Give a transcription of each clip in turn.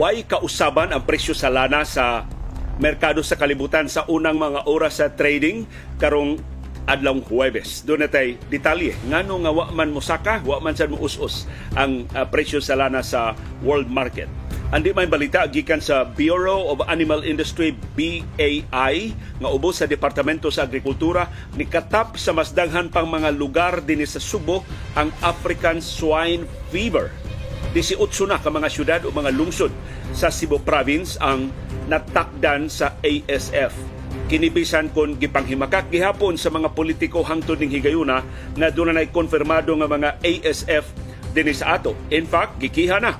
Why kausaban ang presyo sa lana sa merkado sa kalibutan sa unang mga oras sa trading karong adlaw Huwebes. Doon natay detalye ngano nga wa man mosaka, wa man sad mo us ang uh, presyo sa lana sa world market. Andi may balita gikan sa Bureau of Animal Industry BAI nga ubos sa Departamento sa Agrikultura ni katap sa mas daghan pang mga lugar dinhi sa Subo ang African Swine Fever. 18 na ka mga syudad o mga lungsod sa Cebu Province ang natakdan sa ASF. Kinibisan kon gipanghimakak gihapon sa mga politiko hangtod ning higayuna na dunay konfirmado nga mga ASF dinhi sa ato. In fact, gikiha na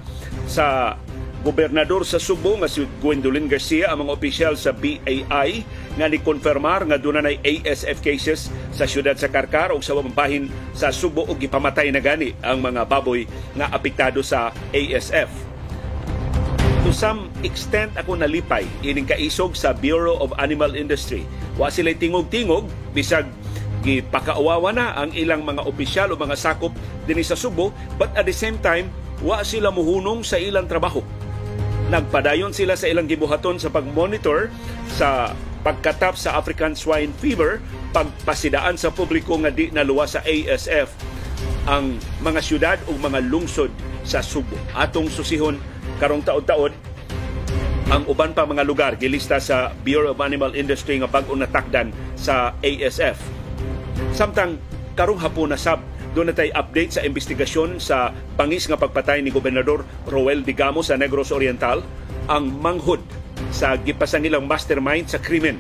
sa gobernador sa Subo nga si Gwendolyn Garcia ang mga opisyal sa BAI nga ni konfirmar nga doon na ASF cases sa siyudad sa Karkar o sa bahin sa Subo o gipamatay na gani ang mga baboy nga apektado sa ASF. To some extent ako nalipay ining kaisog sa Bureau of Animal Industry. Wa sila tingog-tingog bisag gipakaawawa na ang ilang mga opisyal o mga sakop dinhi sa Subo but at the same time wa sila muhunong sa ilang trabaho Nagpadayon sila sa ilang gibuhaton sa pag-monitor sa pagkatap sa African Swine Fever, pagpasidaan sa publiko nga di naluwa sa ASF ang mga syudad o mga lungsod sa Subo. Atong susihon karong taon-taon ang uban pa mga lugar gilista sa Bureau of Animal Industry nga bag-o natakdan sa ASF. Samtang karong hapon na sab doon na tayo update sa investigasyon sa pangis nga pagpatay ni Gobernador Roel Digamo sa Negros Oriental ang manghod sa gipasangilang mastermind sa krimen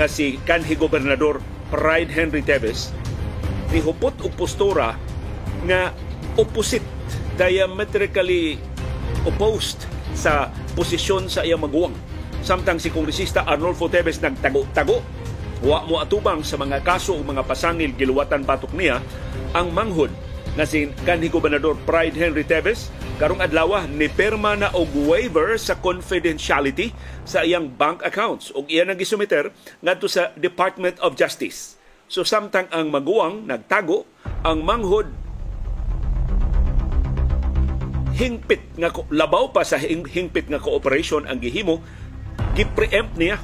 na si kanhi Gobernador Pride Henry Teves nihupot og postura nga opposite diametrically opposed sa posisyon sa iyang maguwang. Samtang si Kongresista Arnolfo Teves nagtago-tago Wa mo atubang sa mga kaso o mga pasangil giluwatan patok niya ang manghod na si kanhi gobernador Pride Henry Teves karong adlaw ni perma na og waiver sa confidentiality sa iyang bank accounts ug iya nang gisumiter ngadto sa Department of Justice. So samtang ang maguwang nagtago, ang manghod hingpit nga labaw pa sa hingpit nga cooperation ang gihimo gi-preempt niya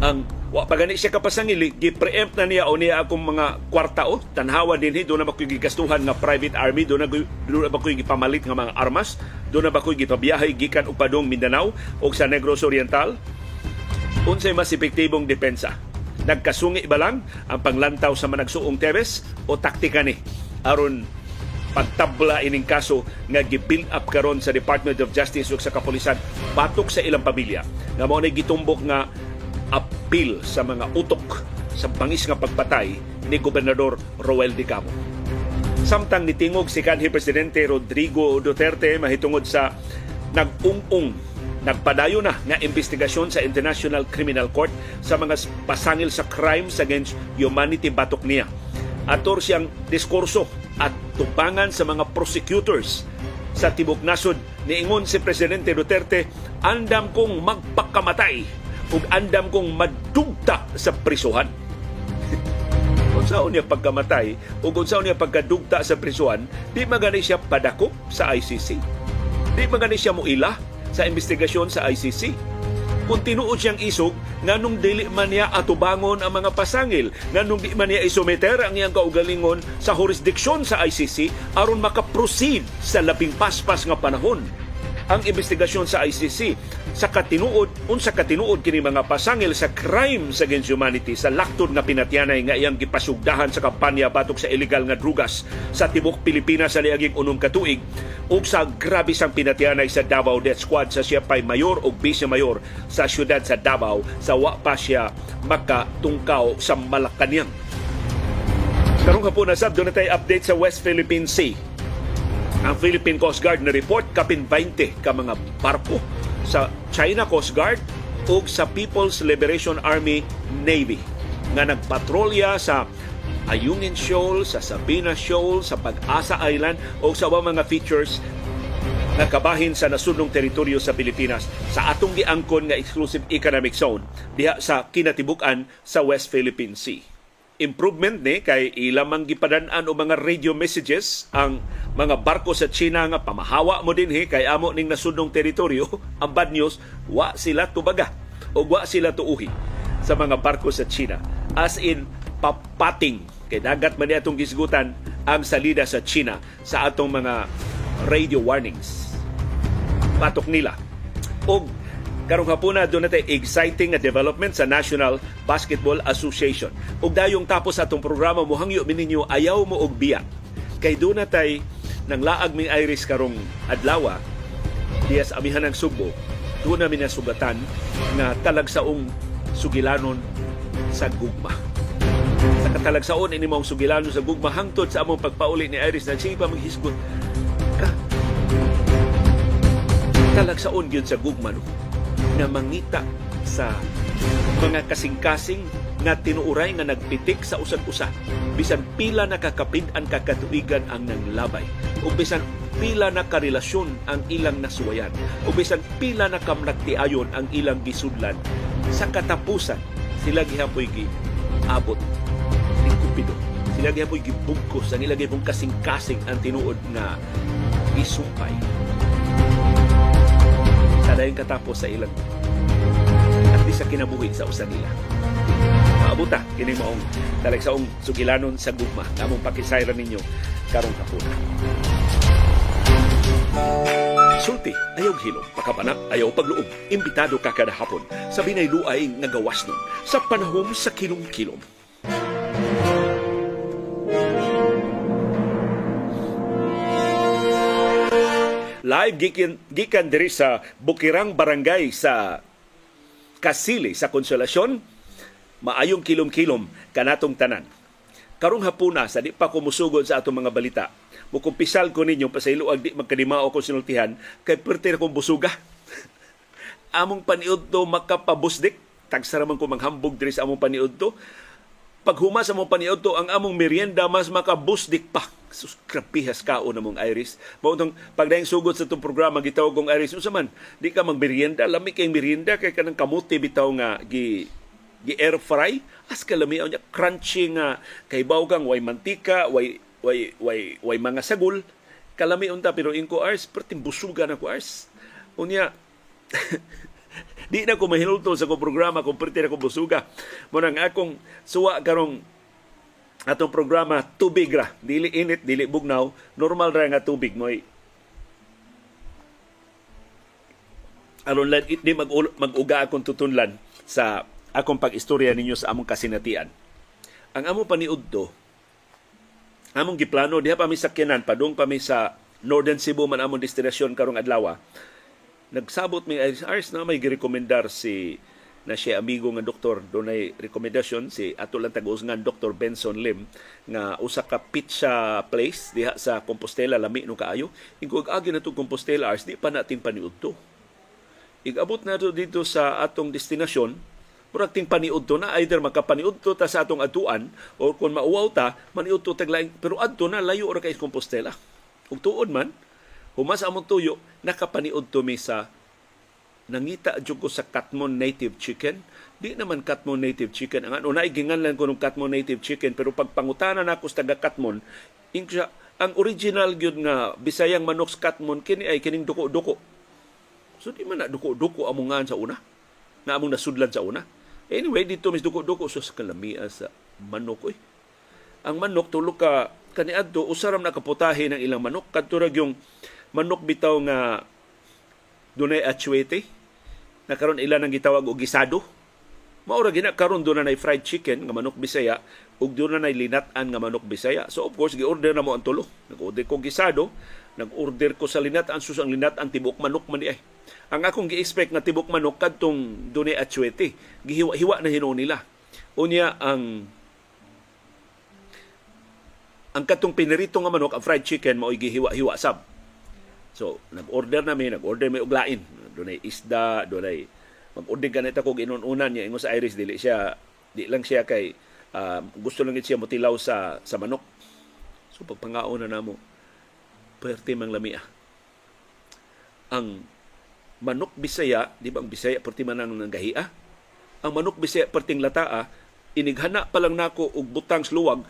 ang Wa pa gani siya kapasangili, gi-preempt na niya o niya akong mga kwarta o, tanhawa din hi, doon na ba ko'y gigastuhan nga private army, doon na, doon na ba ko'y gipamalit nga mga armas, doon na ba ko'y gipabiyahe gikan upadong Mindanao o sa Negros Oriental. Unsay mas epektibong depensa? Nagkasungi ba lang ang panglantaw sa managsuong Teves o taktika ni? Aron pagtabla ining kaso nga gi-build up karon sa Department of Justice ug sa kapulisan batok sa ilang pamilya. Nga mao gitumbok nga appeal sa mga utok sa bangis nga pagpatay ni Gobernador Roel Di Camo. Samtang nitingog si kanhi Presidente Rodrigo Duterte mahitungod sa nag-ung-ung nagpadayo na nga investigasyon sa International Criminal Court sa mga pasangil sa crimes against humanity batok niya. Ator siyang diskurso at tubangan sa mga prosecutors sa tibok nasod niingon si Presidente Duterte andam kong magpakamatay ug andam kong madugta sa prisuhan. unsaon niya pagkamatay ug unsaon niya pagkadugta sa prisuhan, di magani siya padako sa ICC. Di magani siya muila sa investigasyon sa ICC. Kung tinuod siyang isog, nganong dili man niya atubangon ang mga pasangil, nganong di man niya isumeter ang iyang kaugalingon sa jurisdiksyon sa ICC aron makaproceed sa labing paspas nga panahon ang investigasyon sa ICC sa katinuod unsa katinuod kini mga pasangil sa crimes against humanity sa laktod nga pinatyanay nga iyang gipasugdahan sa kampanya batok sa illegal nga drugas sa tibok Pilipinas sa liaging unong katuig. Ug sa grabe sang pinatyanay sa Davao Death Squad sa siya pay mayor o vice mayor sa syudad sa Davao sa wa pa siya makatungkaw sa Malacañang. Karong hapon na sab doon update sa West Philippine Sea ang Philippine Coast Guard na report kapin 20 ka mga barko sa China Coast Guard ug sa People's Liberation Army Navy nga nagpatrolya sa Ayungin Shoal, sa Sabina Shoal, sa Pag-asa Island o sa mga features nga kabahin sa nasudnong teritoryo sa Pilipinas sa atong giangkon nga exclusive economic zone diha sa kinatibukan sa West Philippine Sea. Improvement ni kay ilamang gipadan-an o mga radio messages ang mga barko sa China nga pamahawa mo din he kay amo ning nasudnong teritoryo. Ang bad news wa sila tubaga o wa sila tuuhi sa mga barko sa China. As in papating. Kay dagat man atong gisgutan ang salida sa China sa atong mga radio warnings. Patok nila. Og Karong hapuna doon natin exciting nga development sa National Basketball Association. Ug dayong tapos atong programa mo hangyo mininyo ayaw mo og biya. Kay doon natay nang laag ming Iris karong adlawa diya sa amihan ng Subo. Doon namin nasugatan nga talagsaong sugilanon sa gugma. Sa katalagsaon ini mong sugilanon sa gugma hangtod sa among pagpauli ni Iris na sige pa maghisgot ka talagsaon gyud sa gugma no nga mangita sa mga kasing-kasing nga tinuuray nga nagpitik sa usan-usa bisan pila na kakapid-an kakatuigan ang nanglabay. O bisan pila na karelasyon ang ilang nasuwayan. O bisan pila na kamnagtiayon ang ilang gisudlan. Sa katapusan sila gihapoy gi abot ni Cupido. Sila gihapoy gibugkos ang ilang gibong kasing-kasing ang tinuod nga isumpay kada katapos sa ilang at di sa kinabuhi sa usa nila. Maabuta kini maong talagsaong sugilanon sa gugma namong pakisayran ninyo karong hapuna. Sulti, ayaw hilom, pakapanak, ayaw pagluom. Imbitado ka kada hapon sa binayluay nga gawas nun sa panahom sa kilom-kilom. Live gikan, gikan diri sa Bukirang Barangay sa Kasili sa Konsolasyon. Maayong kilom-kilom kanatong tanan. Karong hapuna sa di pa ko musugod sa atong mga balita. Mukumpisal ko ninyo pasaylo ag di magkadimao ko sinultihan kay perti na kong busuga. among paniud to makapabusdik. Tagsara man ko manghambog diri sa among paniud to paghuma sa mong paniod to, ang among merienda mas makabusdik pa. Sus, krapihas kao na mong Iris. Mao tong pagdaing sugod sa itong programa, gitawag kong Iris, unsa man, di ka mag merienda, lami kay merienda, kay kanang kamuti bitaw nga, gi, gi air fry, as kalami niya, crunchy nga, kay bawgang, way mantika, way, way, way, way mga sagol, kalami unta, pero inko ars, perting busugan ako ars. Unya, Di na ko mahinulto sa kong programa kung perti na ko busuga. Munang akong suwa karong atong programa tubig ra. Dili init dili bugnaw. Normal ra nga tubig moy. Aron lang di mag mag-uga akong tutunlan sa akong pag-istorya ninyo sa among kasinatian. Ang among paniudto among giplano diha pa mi sakyanan padung pa mi sa Northern Cebu man among destinasyon karong adlaw nagsabot mi Ars na may girekomendar si na siya amigo nga doktor. Dunay rekomendasyon si ato lang tag nga Dr. Benson Lim nga usa ka pizza place diha sa Compostela lami no kaayo. Ingkog agi na to Compostela Ars di pa natin paniudto igabot na to dito sa atong destinasyon murag ting paniudto na either makapaniudto ta sa atong atuan or kung mauwaw ta maniudto taglaing. Pero adto na layo ra kay Compostela. Ug tuod man Humas among tuyo, nakapaniod to mi sa nangita jud ko sa Katmon Native Chicken. Di naman Katmon Native Chicken. Ang ano, naiginganlan ko ng Katmon Native Chicken, pero pag pangutana na ako sa taga Katmon, siya, ang original gyud nga Bisayang manok sa Katmon, kini ay kining duko-duko. So di man na duko-duko amongan sa una. Na among nasudlan sa una. Anyway, dito mis duko-duko so sa kalamia sa manok. Oy. Ang manok, tulog ka kaniadto usaram na kaputahe ng ilang manok kadto yung manok bitaw nga dunay atsuete na karon ila nang gitawag og gisado. Mao ra gina karon do na fried chicken nga manok bisaya ug do na linat-an nga manok bisaya. So of course gi-order na mo ang tulo. Nag-order ko gisado nag-order ko sa linat-an. Sus ang linat-an tibok manok man ay. Ang akong gi-expect nga tibok manok kadtong dunay atsuete gihiwa-hiwa na hinuon nila. Unya ang ang katong pinirito nga manok ang fried chicken mao gihiwa-hiwa sab So, nag-order nami, nag-order may uglain. Dunay isda, dunay mag-order ka nito kung inununan niya ingo sa Iris dili siya di lang siya kay uh, gusto lang siya motilaw sa sa manok. So pagpangaon na namo perte mang lamia. Ang manok Bisaya, di ba ang Bisaya perti man ang nanggahiya? Ang manok Bisaya perting lataa, inighana pa lang nako og butang luwag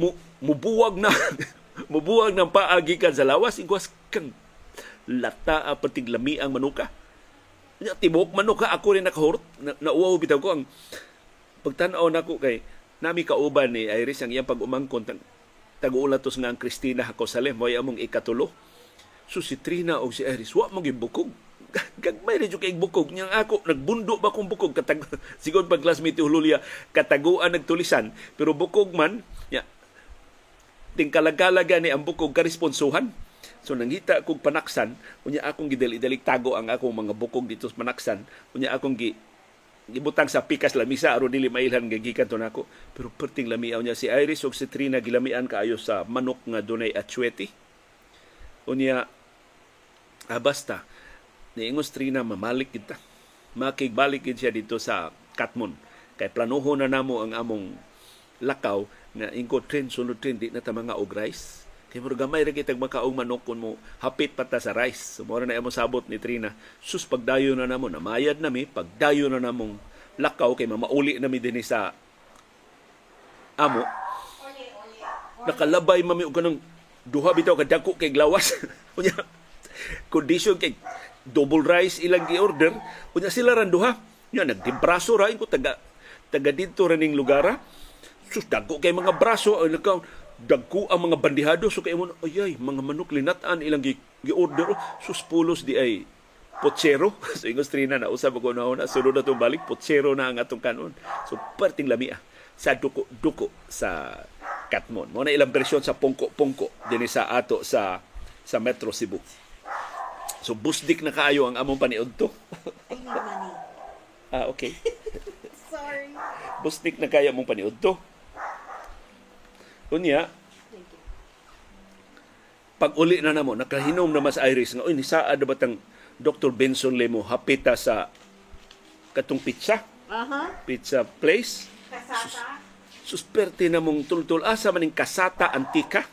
mu mubuwag na mubuwag ng paagi kan sa lawas ingwas kang lata a patiglami ang manuka. Tibok manuka ako rin nakahurot. Na, nauwaw bitaw ko ang pagtan-aw nako kay nami kauban ni Iris ang iyang pag-umangkon. Tag-uulatos nga ang Christina Hakosalem mo among ikatulo. So si Trina o si Iris wa mo gibukog gagmay rin yung bukog niyang ako nagbundo ba kong bukog? Katag sigon pag classmate Hululia kataguan nagtulisan. Pero bukog man ya tingkalagalaga ni ang bukog karesponsuhan So nangita kog panaksan, unya akong gidali-dali tago ang akong mga bukog dito sa panaksan, unya akong gi gibutang sa pikas lamisa aron dili mailhan gagikan to nako. Pero perting lamiaw niya si Iris ug si Trina gilamian kaayo sa manok nga dunay atsuete unya ah, basta. Niingos Trina mamalik kita. Makigbalik gid siya dito sa Katmon. Kay planuhon na namo ang among lakaw nga ingko train sunod train di na ta mga og rice kay mura gamay ra kitag makaong manok kun mo hapit pata sa rice. So na imo sabot ni Trina. Sus pagdayo na namo namayad nami pagdayo na namong lakaw kay mamauli nami dinhi sa amo. Nakalabay mami og kanang duha bitaw ka dako kay glawas. Unya condition kay double rice ilang gi-order. Unya sila ran duha. Nya nagdibraso ra ko taga taga dito raning lugar. Sus dako kay mga braso ay dagko ang mga bandihado. So kay mo ayay mga manok linatan ilang gi-order. Sus pulos di ay potsero. So ingos trina na usab ko na una sunod na tong balik potsero na ang atong kanon. So perting lamia sa duko duko sa Katmon. Mo na ilang bersyon sa pungko-pungko dinhi sa ato sa sa Metro Cebu. So busdik na kaayo ang among paniudto. Ah okay. Sorry. busdik na kaya mong paniudto Unya, pag uli na namo, nakahinom na mas Iris nga, uy, ni saad ba tang Dr. Benson Lemo hapita sa katong pizza? Aha. Pizza place? Kasata. Susperte na mong tultul asa maning kasata antika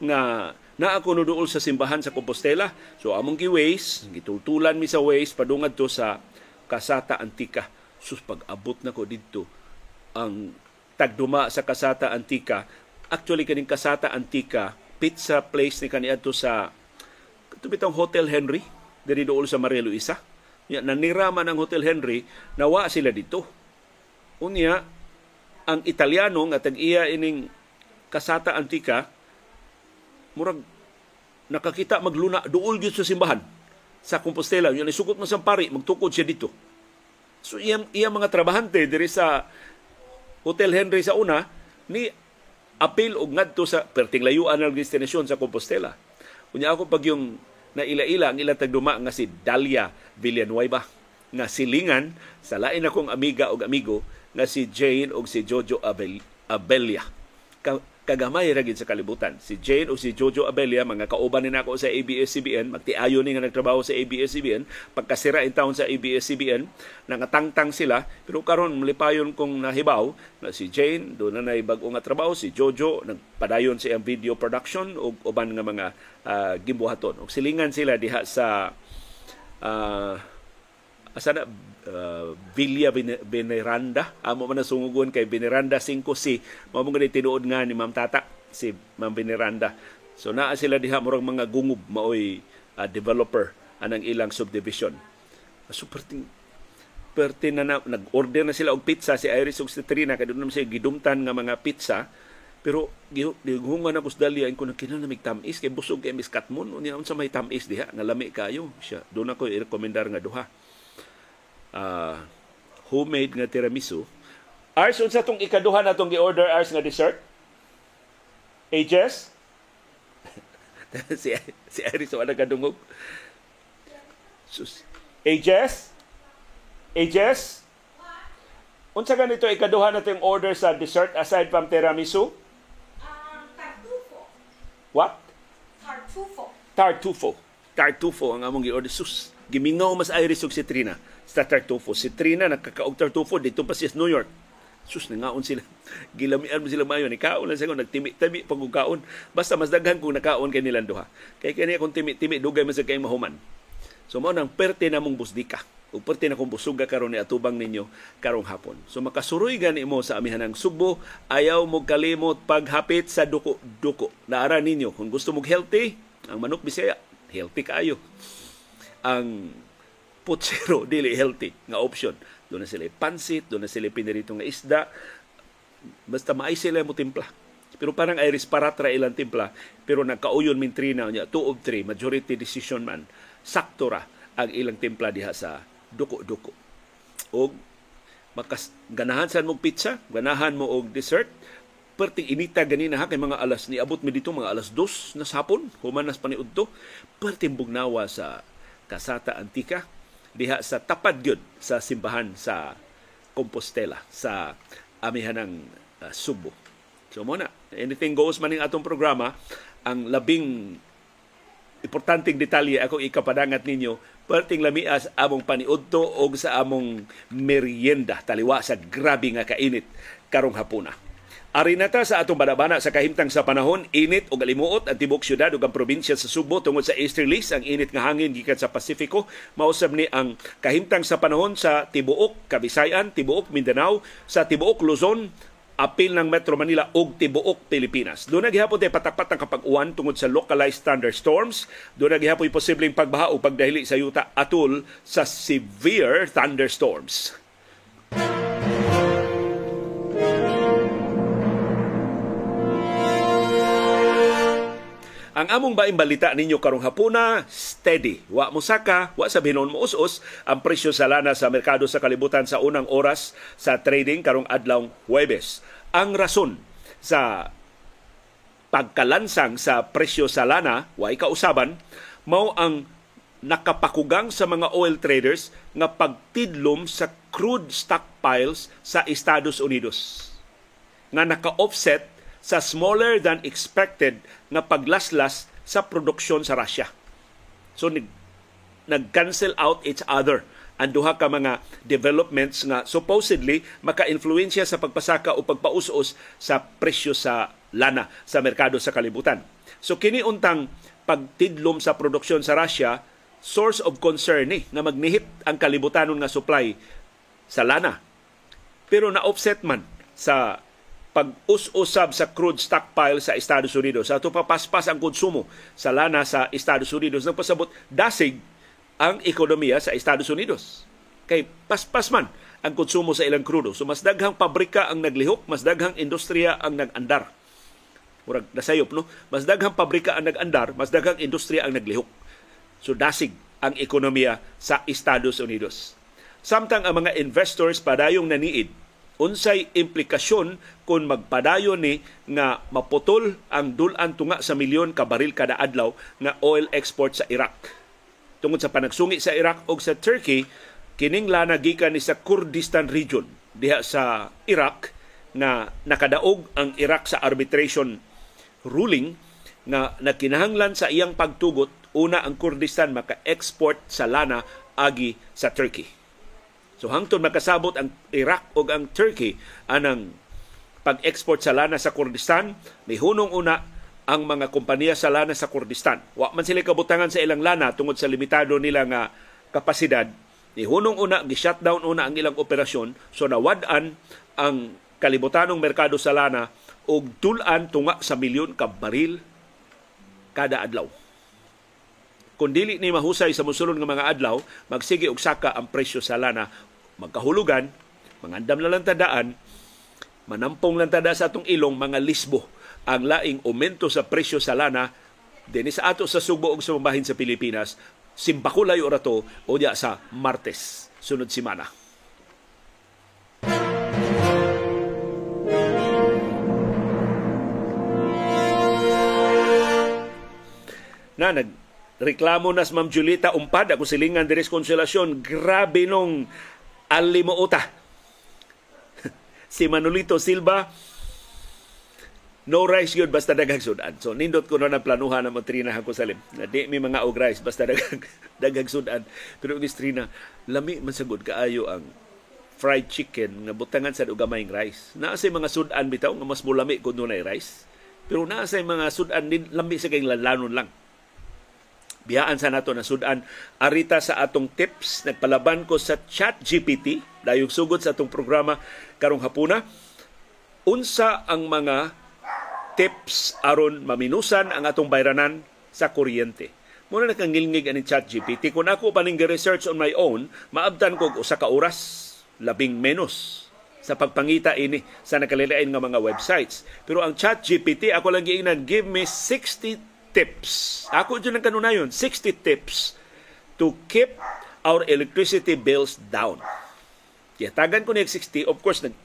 nga na ako nuduol sa simbahan sa Compostela. So among gi-ways, gitultulan mi sa ways padungad to sa kasata antika. Sus pag-abot na ko didto ang tagduma sa Kasata Antika. Actually, kaning Kasata Antika, pizza place ni kaniadto sa ito bitong Hotel Henry, diri dool sa Maria Luisa. Ya, naniraman ang Hotel Henry, nawa sila dito. Unya, ang Italiano nga tag-iya ining Kasata Antika, murag nakakita magluna duol gyud sa simbahan sa Compostela. Yun, isukot mo sa pari, magtukod siya dito. So, iyang, iyang mga trabahante diri sa Hotel Henry sa una ni apil og ngadto sa perting layuan ang destinasyon sa Compostela. Unya ako pag yung naila-ila ang ilang tagduma nga si Dalia Villanueva nga silingan sa lain akong amiga og amigo nga si Jane og si Jojo Abel, Abelia. Ka, kagamay ra sa kalibutan. Si Jane o si Jojo Abelia, mga kauban ni nako sa ABS-CBN, magtiayo ni nga nagtrabaho sa ABS-CBN, pagkasira in town sa ABS-CBN, nangatangtang sila, pero karon malipayon kong nahibaw na si Jane, doon na bag nga trabaho, si Jojo, nagpadayon sa ang video production o uban nga mga uh, gimbuhaton. O silingan sila diha sa uh, asa na uh, Villa Veneranda amo man sungugon kay Veneranda 5C mao mo tinuod nga ni Ma'am Tata si Ma'am Veneranda so naa sila diha murag mga gungub maoy uh, developer anang ilang subdivision. Super ting perte na, na nag-order na sila og pizza. Si Iris ug si Trina kay doon siya gidumtan nga mga pizza. Pero gihungan ako sa dalya ko na tamis kay busog kay Miss Katmon unya unsa may tamis diha nga lami kayo. Siya doon ako i-rekomendar nga duha uh, homemade nga tiramisu. Ars, unsa tong ikaduha na tong gi-order Ars nga dessert? Ages? si, si Iris wala kadungog. Sus. Ages? Ages? Unsa ganito ikaduha na tong order sa dessert aside from tiramisu? Um, tartufo. What? Tartufo. Tartufo. Tartufo ang among gi-order. Sus, gimingaw mas Iris ug si Trina sa tartufo. Si Trina nakakaog tartufo dito pa siya New York. Sus, nangaon sila. Gilamian mo sila mayo. Ni lang sa nagtimi-timi pag kaon. Basta mas daghan kung nakaon kay nilang duha. Kaya kaya akong timi-timi, dugay man sa kay mahuman. So, mo nang perte na mong busdika. ug perti na kung busuga karon ni atubang ninyo karong hapon. So makasuroy gani mo sa amihanang Subo, ayaw mo kalimot paghapit sa duko-duko. Naara ninyo kung gusto mo healthy, ang manok Bisaya healthy kaayo. Ang putsero dili healthy nga option. Doon na sila pansit, doon na sila pinirito nga isda. Basta maay sila mo timpla. Pero parang Iris Paratra ilang timpla, pero nagkauyon min trina niya, 2 of 3, majority decision man, sakto ra ang ilang timpla diha sa duko-duko. O makas ganahan sa mong pizza, ganahan mo og dessert, perting inita ganina ha kay mga alas ni abot mi dito mga alas 2 na sapon human nas paniudto perting bugnawa sa Kasata Antika diha sa tapad gyud sa simbahan sa Compostela sa amihanang uh, Subo. So mo na, anything goes maning atong programa, ang labing importanteng detalye ako ikapadangat ninyo perting lamias among paniudto og sa among merienda taliwa sa grabe nga kainit karong hapuna. Ari na ta sa atong banabana sa kahimtang sa panahon, init o galimuot ang tibok syudad ug ang probinsya sa Subo tungod sa easterlies, ang init nga hangin gikan sa Pasifiko. Mausab ni ang kahimtang sa panahon sa tibuok Kabisayan, tibuok Mindanao, sa tibuok Luzon, apil ng Metro Manila ug tibuok Pilipinas. Doon naghihapon tay patakpat ang kapag-uwan tungod sa localized thunderstorms. Doon naghihapon posibleng pagbaha o pagdahili sa yuta atul sa severe thunderstorms. Ang among baing balita ninyo karong hapuna, steady. Wa mo saka, wa sa binon mo us ang presyo sa lana sa merkado sa kalibutan sa unang oras sa trading karong adlaw Huwebes. Ang rason sa pagkalansang sa presyo sa lana, wa kausaban, mao ang nakapakugang sa mga oil traders nga pagtidlom sa crude stockpiles sa Estados Unidos nga naka-offset sa smaller than expected na paglaslas sa produksyon sa Russia. So nag, nag-cancel out each other ang duha ka mga developments nga supposedly maka-influensya sa pagpasaka o pagpausos sa presyo sa lana sa merkado sa kalibutan. So kini untang pagtidlom sa produksyon sa Russia source of concern ni nga magnihit ang kalibutanon nga supply sa lana. Pero na-offset man sa pag-us-usab sa crude stockpile sa Estados Unidos. Sa ito papaspas ang konsumo sa lana sa Estados Unidos. Nagpasabot, dasig ang ekonomiya sa Estados Unidos. Kay paspas man ang konsumo sa ilang krudo. So mas daghang pabrika ang naglihok, mas daghang industriya ang nag-andar. Murag nasayop, no? Mas daghang pabrika ang nag-andar, mas daghang industriya ang naglihok. So dasig ang ekonomiya sa Estados Unidos. Samtang ang mga investors padayong naniid unsay implikasyon kung magpadayon ni nga maputol ang dulan tunga sa milyon ka baril kada adlaw nga oil export sa Iraq. Tungod sa panagsungi sa Iraq o sa Turkey, kining lana gikan ni sa Kurdistan region diha sa Iraq nga nakadaog ang Iraq sa arbitration ruling nga nakinahanglan sa iyang pagtugot una ang Kurdistan maka-export sa lana agi sa Turkey. So hangtod makasabot ang Iraq o ang Turkey anang pag-export sa lana sa Kurdistan, hunong una ang mga kompanya sa lana sa Kurdistan. Wa man sila kabutangan sa ilang lana tungod sa limitado nila nga kapasidad. hunong una, gi-shutdown una ang ilang operasyon. So nawad-an ang kalibutanong merkado sa lana og tulan tunga sa milyon ka baril kada adlaw. Kung dili ni mahusay sa musulon nga mga adlaw, magsige og saka ang presyo sa lana magkahulugan, mangandam na lang tadaan, manampong lang tada sa atong ilong mga lisbo. Ang laing aumento sa presyo sa lana dinhi sa ato sa Subo ug sa sa Pilipinas simbakulay ora to o diya sa Martes. Sunod semana. Na nag reklamo nas Ma'am Julita umpad ako silingan diri konsolasyon grabe nung alimuota. si Manolito Silva, no rice yun basta daghang sudan. So nindot ko na ng planuhan ng Trina ako salim. Na di mi mga og rice basta daghang, daghang sudan. Pero ni Trina, lami man sagod kaayo ang fried chicken nga butangan sa ugamayng rice. Naa say mga sudan bitaw nga mas mulami kun dunay rice. Pero naa say mga sudan lami sa kay lanon lang. Biyaan sa nato na sudan arita sa atong tips nagpalaban ko sa chat GPT dayong sugod sa atong programa karong hapuna unsa ang mga tips aron maminusan ang atong bayranan sa kuryente Muna na kang ngilngig ani chat GPT. Kung ako pa ning research on my own, maabdan ko usa ka oras, labing menos sa pagpangita ini sa nakalilain nga mga websites. Pero ang chat GPT, ako lang giingnan, give me 60 tips. Ako dyan ang kanunayon, 60 tips to keep our electricity bills down. Kaya tagan ko niya 60, of course, nag,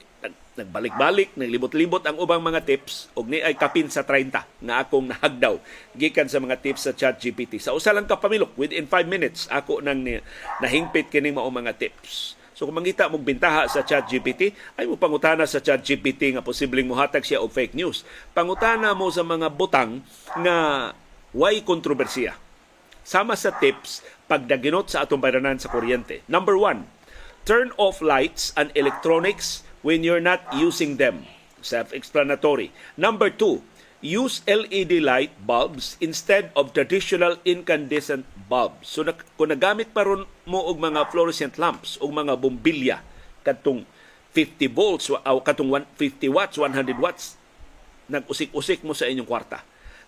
nagbalik-balik, naglibot-libot ang ubang mga tips ug ni ay kapin sa 30 nga akong nahagdaw gikan sa mga tips sa ChatGPT. Sa usa lang ka pamilok within 5 minutes ako nang ni, nahingpit kini mao mga tips. So kung mangita mo bintaha sa ChatGPT, ay mo pangutana sa ChatGPT nga posibleng muhatag siya og fake news. Pangutana mo sa mga butang nga way kontrobersiya. Sama sa tips pagdaginot sa atong bayranan sa kuryente. Number one, turn off lights and electronics when you're not using them. Self-explanatory. Number two, use LED light bulbs instead of traditional incandescent bulbs. So kung nagamit pa ron mo og mga fluorescent lamps o mga bombilya katong 50 volts o katong 50 watts, 100 watts, nag-usik-usik mo sa inyong kwarta.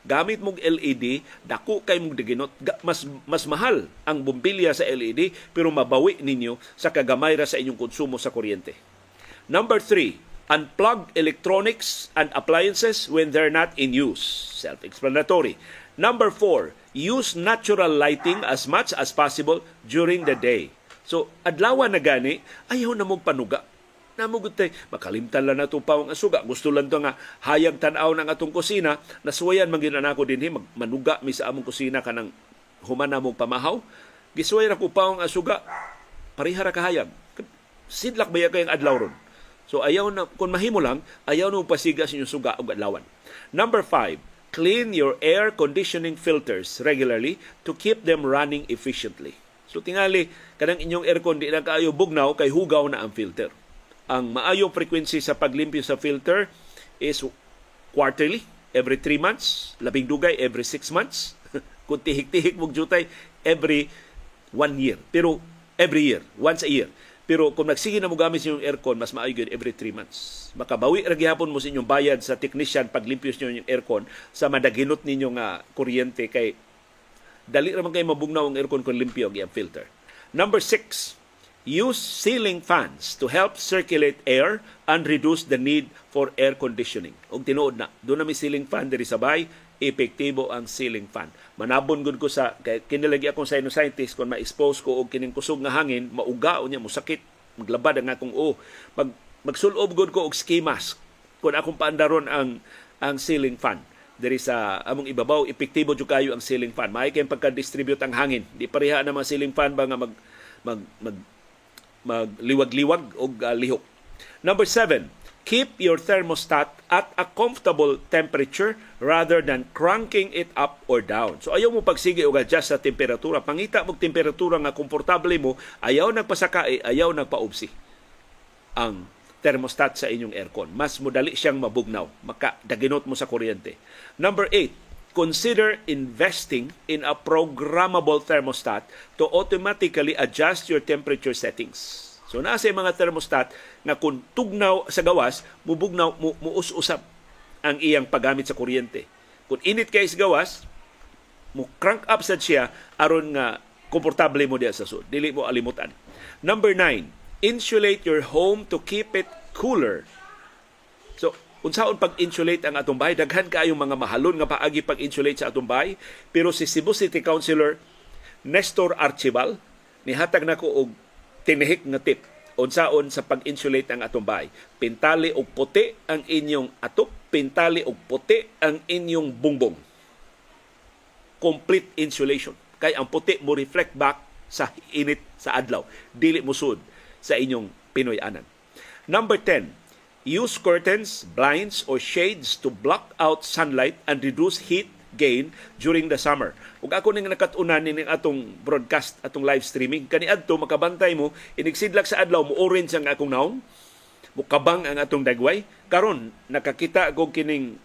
Gamit mong LED, dako kay mong diginot. Mas, mas mahal ang bombilya sa LED, pero mabawi ninyo sa kagamay ra sa inyong konsumo sa kuryente. Number three, unplug electronics and appliances when they're not in use. Self-explanatory. Number four, use natural lighting as much as possible during the day. So, adlaw na gani, ayaw na mong panuga. Namugot tay, makalimtan lang na ito pa ang asuga. Gusto lang to nga hayag tanaw ng atong kusina, nasuwayan man ginan ako din, manuga mi sa among kusina kanang humana mong pamahaw. Gisuway ra ko pa ang asuga, parihara kahayag. Sidlak ba kayong adlaw ron? So ayaw na, kung mahimo lang, ayaw na pasiga sa inyong suga o adlawan. Number five, clean your air conditioning filters regularly to keep them running efficiently. So tingali, kanang inyong aircon di na kaayo bugnaw kay hugaw na ang filter. Ang maayong frequency sa paglimpyo sa filter is quarterly, every 3 months, labing dugay every 6 months. kung tihik-tihik mong jutay, every 1 year. Pero every year, once a year. Pero kung nagsige na mo gamit sa inyong aircon, mas maayo gyud every 3 months. Makabawi ra gihapon mo sa inyong bayad sa technician paglimpyo sa inyong aircon sa madaginot ninyo nga kuryente kay dali ra man kay mabugnaw ang aircon kung limpyo ang filter. Number 6, use ceiling fans to help circulate air and reduce the need for air conditioning. Og tinuod na, doon na may ceiling fan diri sa bay, epektibo ang ceiling fan. Manabon gud ko sa kay kinilagi akong scientist kung ma-expose ko og kining kusog nga hangin, mauga o niya musakit, maglabad ang akong o. Mag magsulob gud ko og ski mask kung akong paandaron ang ang ceiling fan diri sa among ibabaw epektibo jud kayo ang ceiling fan may kay pagka-distribute ang hangin di pareha na mga ceiling fan ba nga mag mag, mag magliwag-liwag og uh, lihok number seven keep your thermostat at a comfortable temperature rather than cranking it up or down. So ayaw mo pagsige og adjust sa temperatura. Pangita mo temperatura nga komportable mo, ayaw nagpasakae, ayaw nagpaubsi ang thermostat sa inyong aircon. Mas mudali siyang mabugnaw. Maka daginot mo sa kuryente. Number eight, consider investing in a programmable thermostat to automatically adjust your temperature settings. So naa sa mga thermostat nga kung tugnaw sa gawas, mubugnaw mu, muus-usap ang iyang paggamit sa kuryente. Kung init kay sa gawas, mo crank up sad siya aron nga komportable mo diya sa sud. Dili mo alimutan. Number nine, insulate your home to keep it cooler. Unsaon pag-insulate ang atong bahay? Daghan kaayong mga mahalon nga paagi pag-insulate sa atong bahay. Pero si Cebu City Councilor Nestor Archibal, nihatag nako og tinihik nga tip unsaon sa pag-insulate ang atong bahay. Pintali og puti ang inyong atop, pintali og puti ang inyong bungbong. Complete insulation. Kay ang puti mo reflect back sa init sa adlaw. Dili musud sa inyong Pinoy anan. Number 10, use curtains, blinds, or shades to block out sunlight and reduce heat gain during the summer. Ug ako ning nakatunan ni atong broadcast, atong live streaming, kani adto makabantay mo inigsidlak sa adlaw mo orange ang akong naong, mukabang ang atong dagway. Karon nakakita ko kining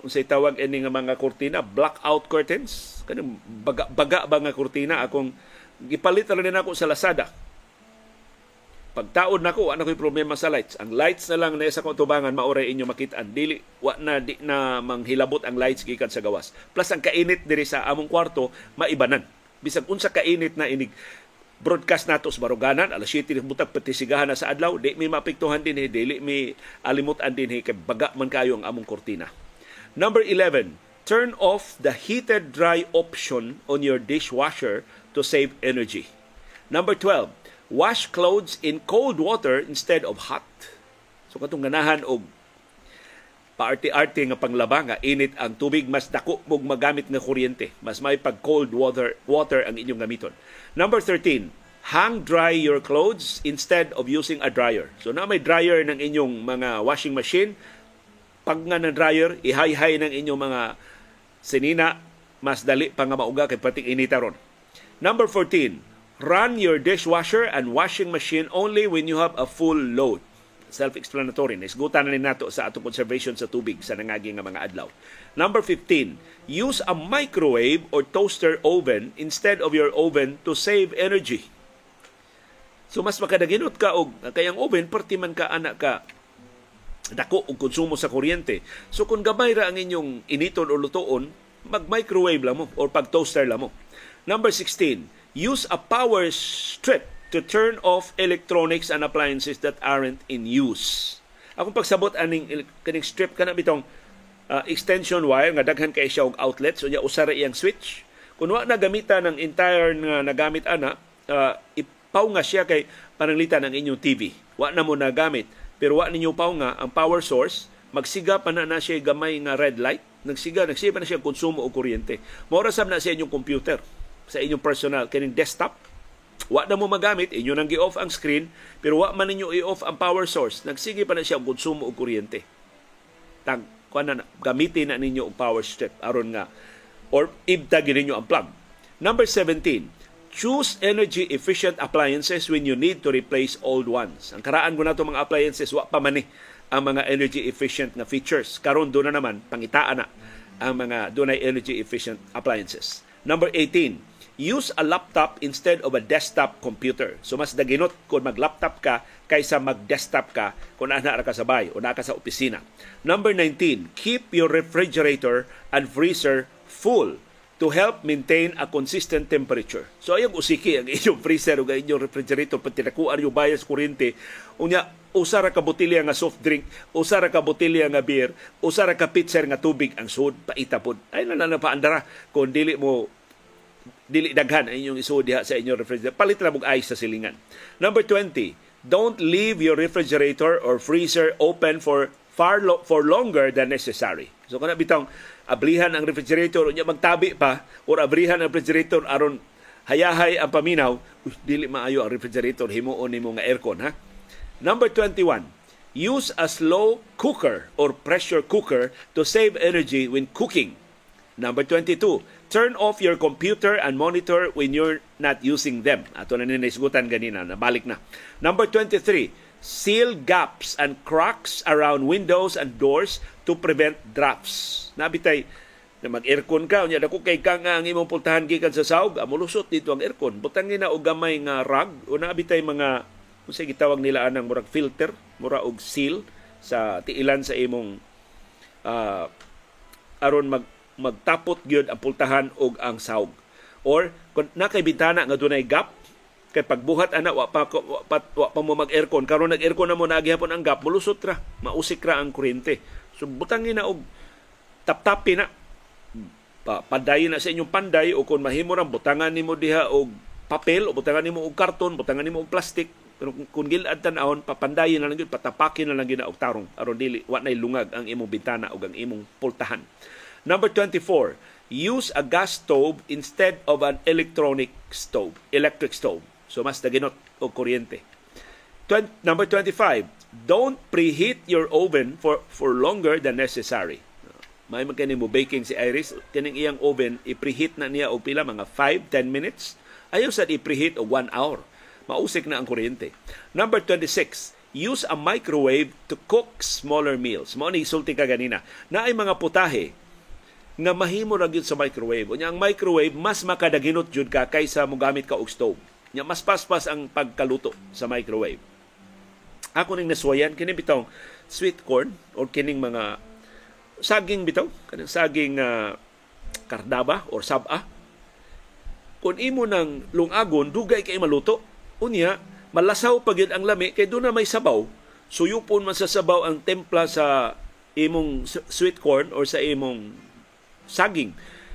unsay tawag ini nga mga kurtina blackout curtains kanang baga, baga ba nga kurtina akong gipalit na ako sa Lazada pagtaod nako ano ko'y problema sa lights. Ang lights na lang na sa kong tubangan maoray inyo makita. Dili wa na di na manghilabot ang lights gikan sa gawas. Plus ang kainit diri sa among kwarto maibanan. Bisag unsa kainit na inig broadcast nato sa baruganan alas 7 butag patisigahan na sa adlaw di mi mapiktuhan din dili mi alimutan din kay baga man kayo ang among kortina. Number 11 turn off the heated dry option on your dishwasher to save energy. Number 12 wash clothes in cold water instead of hot. So katong ganahan og paarte-arte nga panglaba nga init ang tubig mas dako mog magamit nga kuryente. Mas may pag cold water water ang inyong gamiton. Number 13, hang dry your clothes instead of using a dryer. So na may dryer ng inyong mga washing machine, pag nga ng dryer, ihay-hay ng inyong mga sinina, mas dali pa nga mauga kay pating inita ron. Number 14, Run your dishwasher and washing machine only when you have a full load. Self-explanatory. Naisgutan na ni nato sa atong conservation sa tubig sa nangagi nga mga adlaw. Number 15. Use a microwave or toaster oven instead of your oven to save energy. So mas makadaginot ka og kayang oven perti man ka anak ka dako og konsumo sa kuryente. So kung gamay ra ang inyong initon o lutoon, mag-microwave lang mo or pag-toaster lang mo. Number 16 use a power strip to turn off electronics and appliances that aren't in use. Akong pagsabot aning kaning strip kana bitong uh, extension wire nga daghan kay siya og outlet so nya usara iyang switch. Kung wa na gamitan ng entire nga nagamit ana, uh, ipaw nga siya kay pananglitan ng inyong TV. Wa na mo nagamit pero wa ninyo paw nga ang power source magsiga pa na na siya gamay nga red light nagsiga nagsiga pa na siya konsumo og kuryente. Mora sab na sa inyong computer sa inyong personal. Kining desktop wa na mo magamit inyo nang gi-off ang screen pero wa man ninyo i-off ang power source. Nagsige pa na siya og konsumo og kuryente. Tag kuan na gamitin na ninyo ang power strip aron nga or ibtag ninyo ang plug. Number 17 choose energy efficient appliances when you need to replace old ones. Ang karaan ko nato mga appliances wa pa man ni ang mga energy efficient nga features. Karon do na naman pangitaan na ang mga dunay energy efficient appliances. Number 18 use a laptop instead of a desktop computer. So mas daginot kung mag-laptop ka kaysa mag-desktop ka kung ana ka sa bahay o na ka sa opisina. Number 19, keep your refrigerator and freezer full to help maintain a consistent temperature. So ayong usiki ang inyong freezer o inyong refrigerator pag tinakuan yung bias kuryente, unya usara ka botilya nga soft drink, usara ka botilya nga beer, usara ka pitcher nga tubig ang sud paitapod. Ay na na paandara kung dili mo dili daghan ang inyong isuod diha sa inyong refrigerator. Palit na mong ice sa silingan. Number 20, don't leave your refrigerator or freezer open for far lo- for longer than necessary. So kana bitang ablihan ang refrigerator unya magtabi pa or abrihan ang refrigerator aron hayahay ang paminaw, uy, dili maayo ang refrigerator himuon nimo nga aircon ha. Number 21, use a slow cooker or pressure cooker to save energy when cooking. Number 22, turn off your computer and monitor when you're not using them. Ato na ninaisgutan ganina, nabalik na. Number 23, seal gaps and cracks around windows and doors to prevent drafts. Nabitay, na mag-aircon ka, unya dako kay ka nga ang imong pultahan gikan sa sawg, amulusot dito ang aircon. Butangin na og gamay nga rag o nabitay mga unsay gitawag nila anang murag filter, mura og seal sa tiilan sa imong uh, aron mag magtapot gyud ang pultahan og ang sawg. Or kung nakay bintana nga dunay gap kay pagbuhat ana wa pa wa pa, wa pa mo mag-aircon. Karon nag-aircon na mo na gihapon ang gap mulusot ra mausik ra ang kuryente. So butangin na og tap-tapi na. Pa, padayon na sa inyong panday o kung mahimo ra butangan nimo diha og papel o butangan nimo og karton butangan nimo og plastic pero kung gilad tan-awon papandayin na lang gyud patapakin na lang gyud og tarong. Aron dili wa nay lungag ang imong bintana ug ang imong pultahan Number 24, use a gas stove instead of an electronic stove, electric stove. So mas daginot o kuryente. 20, number 25, don't preheat your oven for for longer than necessary. May magkani mo baking si Iris, kining iyang oven i-preheat na niya og pila mga 5 10 minutes. Ayaw sa i-preheat og 1 hour. Mausik na ang kuryente. Number 26, use a microwave to cook smaller meals. Mao ni isulti ka ganina. Na ay mga putahe nga mahimo ra gyud sa microwave. Unya ang microwave mas makadaginot jud ka kaysa mogamit ka og stove. Nya mas paspas ang pagkaluto sa microwave. Ako ning naswayan kini bitaw sweet corn or kining mga saging bitaw, kanang saging uh, kardaba or saba. Kung imo ng lungagon, dugay kay maluto. Unya, malasaw pag ang lami kay doon na may sabaw. Suyupon man sa sabaw ang templa sa imong sweet corn or sa imong saging.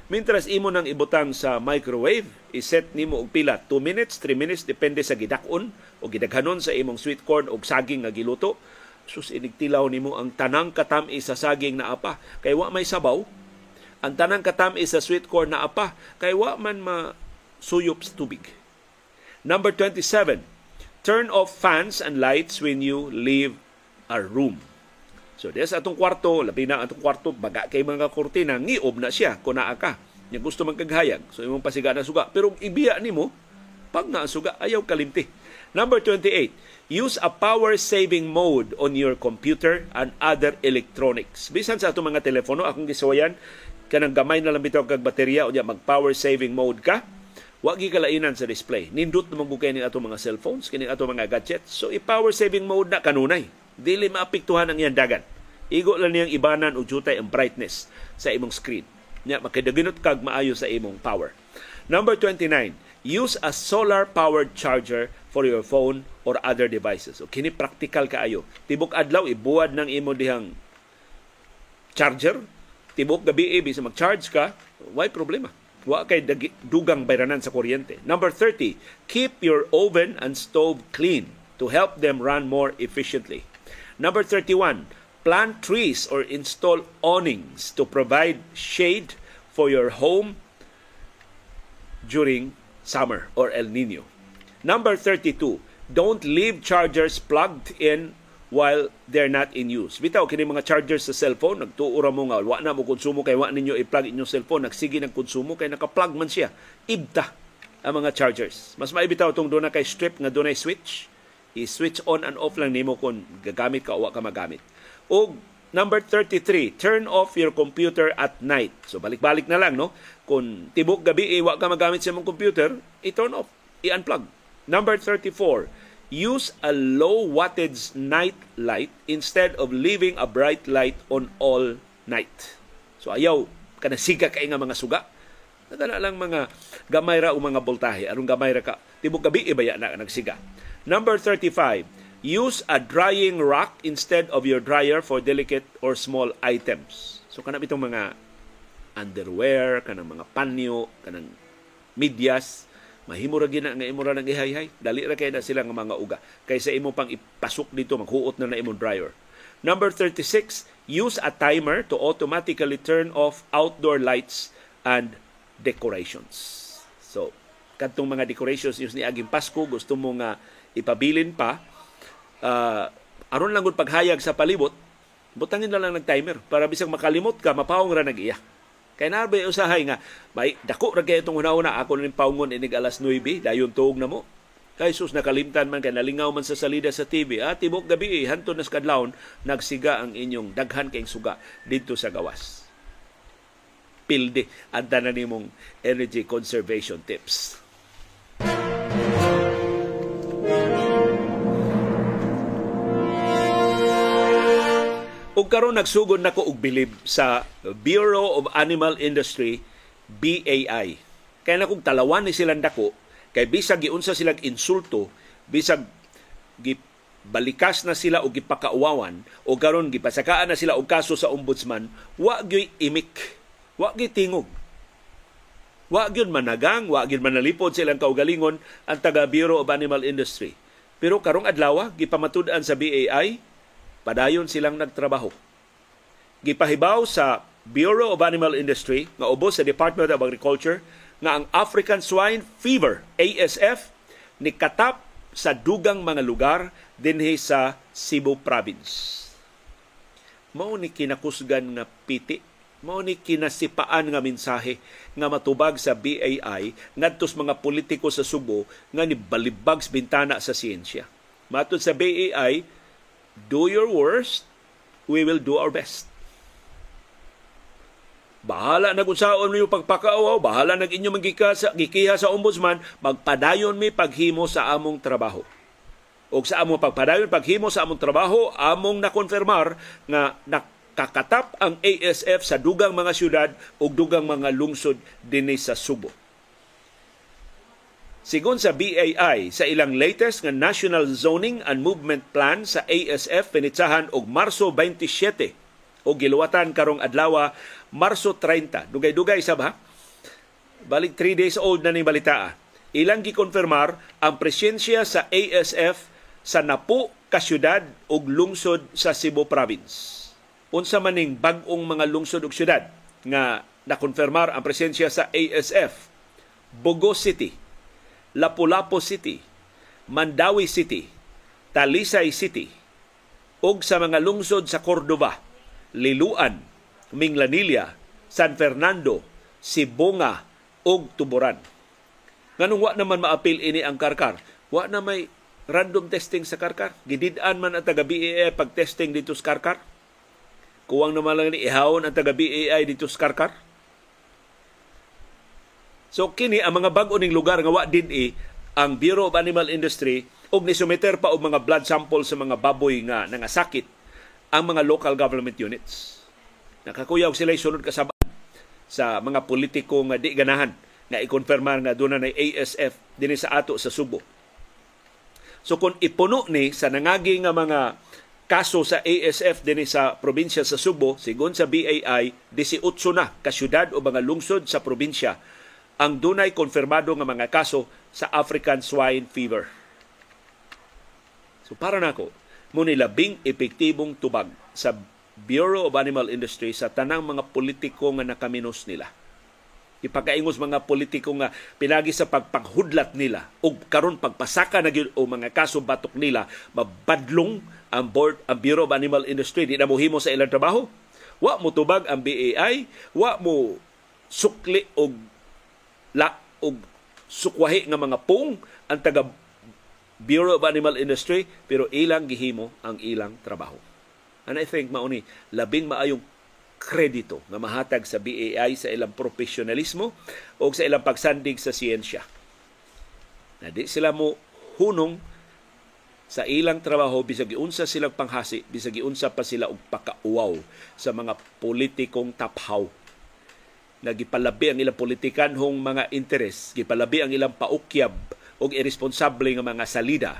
Mintras imo nang ibutang sa microwave, iset nimo og pila 2 minutes, 3 minutes depende sa gidakon o gidaghanon sa imong sweet corn o saging nga giluto. Sus inigtilaw nimo ang tanang katami sa saging na apa kay wa may sabaw. Ang tanang katami sa sweet corn na apa kay wa man ma suyop sa tubig. Number 27. Turn off fans and lights when you leave a room. So, des atong kwarto, labi na atong kwarto, baga kay mga kortina, ngiob na siya kung ka. Yung gusto man kaghayag. So, imong pasiga na suga. Pero ibiya ni mo, pag naa suga, ayaw kalimti. Number 28. Use a power-saving mode on your computer and other electronics. Bisan sa atong mga telepono, akong gisawayan, kanang gamay na lang bitaw kag baterya o mag power-saving mode ka, wa gi kalainan sa display. Nindot naman bukay ni ato mga cellphones, kini ato mga gadgets. So i-power saving mode na kanunay dili maapektuhan ang iyang dagan. Igo lang niyang ibanan o jutay ang brightness sa imong screen. Nya makadaginot kag maayo sa imong power. Number 29, use a solar-powered charger for your phone or other devices. O kini practical kaayo. Tibok adlaw ibuwad ng imo dihang charger. Tibok gabi eh, bisa mag-charge ka, why problema. Wa kay dugang bayranan sa kuryente. Number 30, keep your oven and stove clean to help them run more efficiently. Number 31, plant trees or install awnings to provide shade for your home during summer or El Nino. Number 32, don't leave chargers plugged in while they're not in use. Bitaw kini mga chargers sa cellphone nagtuura mo nga wa na mo konsumo kay wa ninyo i-plug inyong cellphone nagsige ng konsumo kay naka-plug man siya. Ibta ang mga chargers. Mas maibitaw tong doon na kay strip nga doon switch i-switch on and off lang nimo kung gagamit ka o wa ka magamit. O number 33, turn off your computer at night. So balik-balik na lang no. Kung tibok gabi eh, wa ka magamit sa mong computer, i-turn off, i-unplug. Number 34, use a low wattage night light instead of leaving a bright light on all night. So ayaw kanasiga kay nga mga suga. Nagana lang mga gamay ra o mga voltahe aron gamay ra ka tibok gabi ibaya na nagsiga. Number 35, use a drying rack instead of your dryer for delicate or small items. So kanang itong mga underwear, kanang mga panyo, kanang medyas, mahimo ra gina nga imo ra nang ihayhay. Dali ra kay na sila nga mga uga. Kaysa imo pang ipasok dito maghuot na na imong dryer. Number 36, use a timer to automatically turn off outdoor lights and decorations. So, kadtong mga decorations use ni aging Pasko, gusto mo nga ipabilin pa. Uh, aron lang gud paghayag sa palibot butangin na lang ng timer para bisag makalimot ka mapawong ra nag-iya. Kay narbay usahay nga may dako ra kay itong una-una ako ning paungon inig alas 9 dayon tuog na mo. Kay sus nakalimtan man kay nalingaw man sa salida sa TV ah tibok gabi eh, hanto nas kadlawon nagsiga ang inyong daghan kay suga dito sa gawas. Pilde ang tanan nimong energy conservation tips Ug karon nagsugod nako og bilib sa Bureau of Animal Industry BAI. Kaya na kung talawan ni silang dako, kay bisag giunsa silang insulto, bisag balikas na sila o gipakauwawan o karon gipasakaan na sila og kaso sa ombudsman, wa gyud imik, wa gyud tingog. Wa gyud managang, wa gyud manalipod silang kaugalingon ang taga Bureau of Animal Industry. Pero karong adlaw gipamatud-an sa BAI padayon silang nagtrabaho. Gipahibaw sa Bureau of Animal Industry nga ubos sa Department of Agriculture nga ang African Swine Fever ASF ni katap sa dugang mga lugar dinhi sa Cebu Province. Mao ni kinakusgan nga piti mao ni kinasipaan nga mensahe nga matubag sa BAI ngadtos mga politiko sa Subo nga ni balibag bintana sa siyensya. Matod sa BAI, do your worst, we will do our best. Bahala na kung saon mo pagpakaawaw, bahala nag inyo magika sa gikiha sa ombudsman, magpadayon mi paghimo sa among trabaho. O sa among pagpadayon paghimo sa among trabaho, among nakonfirmar nga nakakatap ang ASF sa dugang mga syudad ug dugang mga lungsod dinhi sa Subo. Sigon sa BAI, sa ilang latest nga National Zoning and Movement Plan sa ASF pinitsahan og Marso 27 o giluwatan karong adlaw Marso 30. Dugay-dugay sa ba? Balik 3 days old na ni balita. Ilang gikonfirmar ang presensya sa ASF sa napo ka syudad ug lungsod sa Cebu Province. Unsa maning bag-ong mga lungsod ug syudad nga nakonfirmar ang presensya sa ASF? Bogo City, Lapu-Lapu City, Mandawi City, Talisay City, ug sa mga lungsod sa Cordoba, Liluan, Minglanilla, San Fernando, Sibonga ug Tuburan. Nganong wa naman maapil ini ang karkar? Wa na may random testing sa karkar. Gidid-an man ang taga BAI pag-testing dito sa karkar. Kuwang naman lang ni ihawon ang taga BAI dito sa karkar. So kini ang mga bag-o ning lugar nga wa din i ang Bureau of Animal Industry og nisumiter pa og mga blood sample sa mga baboy nga nangasakit ang mga local government units. Nakakuyaw sila sunod kasabaan sa mga politiko nga di ganahan nga ikonfirmar nga doon na ASF dinhi sa ato sa Subo. So kung ipuno ni sa nangagi nga mga kaso sa ASF dinhi sa probinsya sa Subo, sigon sa BAI, 18 na ka syudad o mga lungsod sa probinsya ang dunay konfirmado nga mga kaso sa African swine fever. So para nako, mo labing epektibong tubag sa Bureau of Animal Industry sa tanang mga politiko nga nakaminos nila. Ipakaingos mga politiko nga pinagi sa pagpaghudlat nila o karon pagpasaka na o mga kaso batok nila mabadlong ang board ang Bureau of Animal Industry di na mohimo sa ilang trabaho. Wa mo tubag ang BAI, wa mo sukli og la og sukwahi nga mga pung ang taga Bureau of Animal Industry pero ilang gihimo ang ilang trabaho. And I think mauni labing maayong kredito nga mahatag sa BAI sa ilang profesionalismo o sa ilang pagsandig sa siyensya. Na di sila mo hunong sa ilang trabaho bisag giunsa silang panghasi bisag giunsa pa sila og pakauwaw sa mga politikong taphaw nga gipalabi ang ilang politikanhong mga interes, gipalabi ang ilang paukyab og irresponsable nga mga salida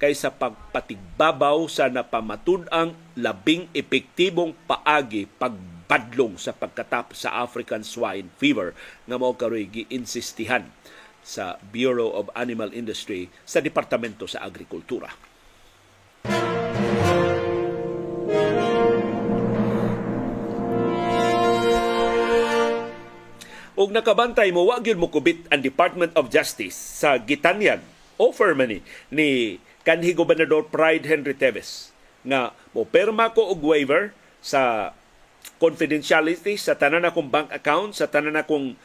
kaysa pagpatigbabaw sa napamatud-ang labing epektibong paagi pagbadlong sa pagkatap sa African swine fever nga mao karoy giinsistihan sa Bureau of Animal Industry sa Departamento sa Agrikultura. Og nakabantay mo wa gyud mo kubit ang Department of Justice sa gitanyag offer man ni, ni kanhi gobernador Pride Henry Teves nga mo perma ko og waiver sa confidentiality sa tanan akong bank account sa tanan akong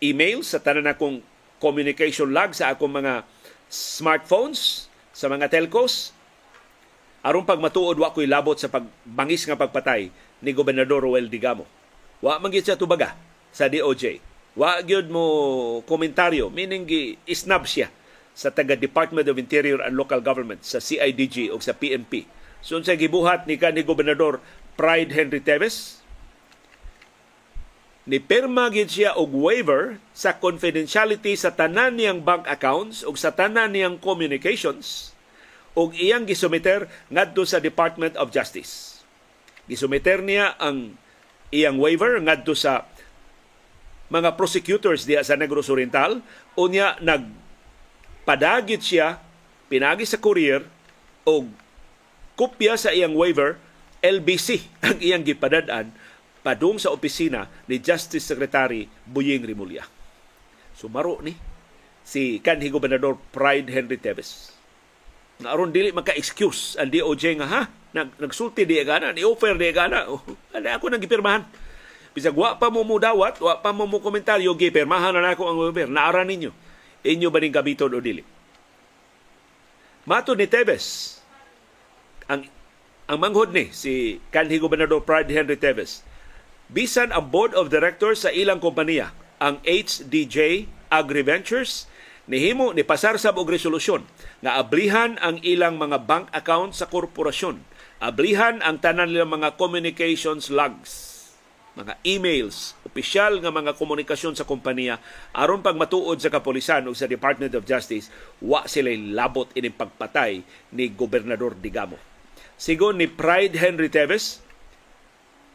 email sa tanan akong communication log sa akong mga smartphones sa mga telcos. Aron pag matuod wa ko'y labot sa pagbangis nga pagpatay ni gobernador Roel Digamo. Wa man siya tubaga sa DOJ Wa gyud mo komentaryo meaning gi isnab siya sa taga Department of Interior and Local Government sa CIDG o sa PNP. So sa gibuhat ni kanhi gobernador Pride Henry Teves ni perma gid siya og waiver sa confidentiality sa tanan niyang bank accounts ug sa tanan niyang communications ug iyang gisumiter ngadto sa Department of Justice. Gisumiter niya ang iyang waiver ngadto sa mga prosecutors diya sa Negros Oriental unya nagpadagit siya pinagi sa courier og kopya sa iyang waiver LBC ang iyang gipadad-an padung sa opisina ni Justice Secretary Buying Rimulya. Sumaro ni si kanhi gobernador Pride Henry Teves. Na aron dili maka-excuse ang DOJ nga ha nag nagsulti di gana ni offer di gana. Oh, ako nang gipirmahan Bisag wa pa mo mudawat, wa pa mo mo komentaryo, gipirmahan na nako ang gobyerno. Naara ninyo. Inyo ba ning gabiton o dili? Mato ni Tebes, ang Ang manghod ni si kanhi gobernador Pride Henry Teves. Bisan ang board of directors sa ilang kompanya, ang HDJ AgriVentures, nihimo ni pasar sa og resolusyon nga ablihan ang ilang mga bank account sa korporasyon. Ablihan ang tanan nilang mga communications logs mga emails, opisyal nga mga komunikasyon sa kompanya aron pag matuod sa kapolisan o sa Department of Justice, wa sila labot ining pagpatay ni Gobernador Digamo. Sigon ni Pride Henry Teves,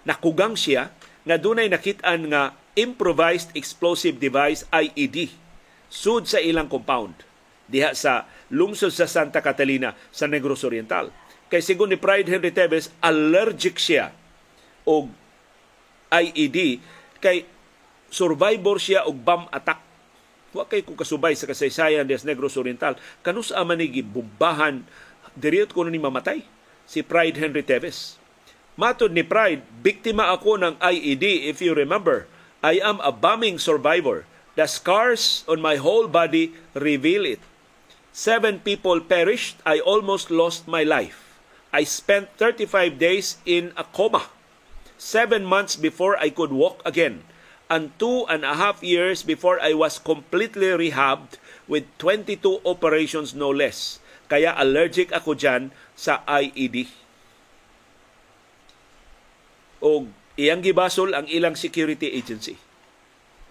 nakugang siya nga dunay nakitaan nga improvised explosive device IED sud sa ilang compound diha sa lungsod sa Santa Catalina sa Negros Oriental. Kay sigon ni Pride Henry Teves, allergic siya og IED kay survivor siya og bomb attack. Wa kay ko kasubay sa kasaysayan des Negros Oriental. Kanus man ni gibumbahan diriyot ko ni mamatay si Pride Henry Teves. Matod ni Pride, biktima ako ng IED if you remember. I am a bombing survivor. The scars on my whole body reveal it. Seven people perished. I almost lost my life. I spent 35 days in a coma seven months before I could walk again, and two and a half years before I was completely rehabbed with 22 operations no less. Kaya allergic ako dyan sa IED. O iyang gibasol ang ilang security agency.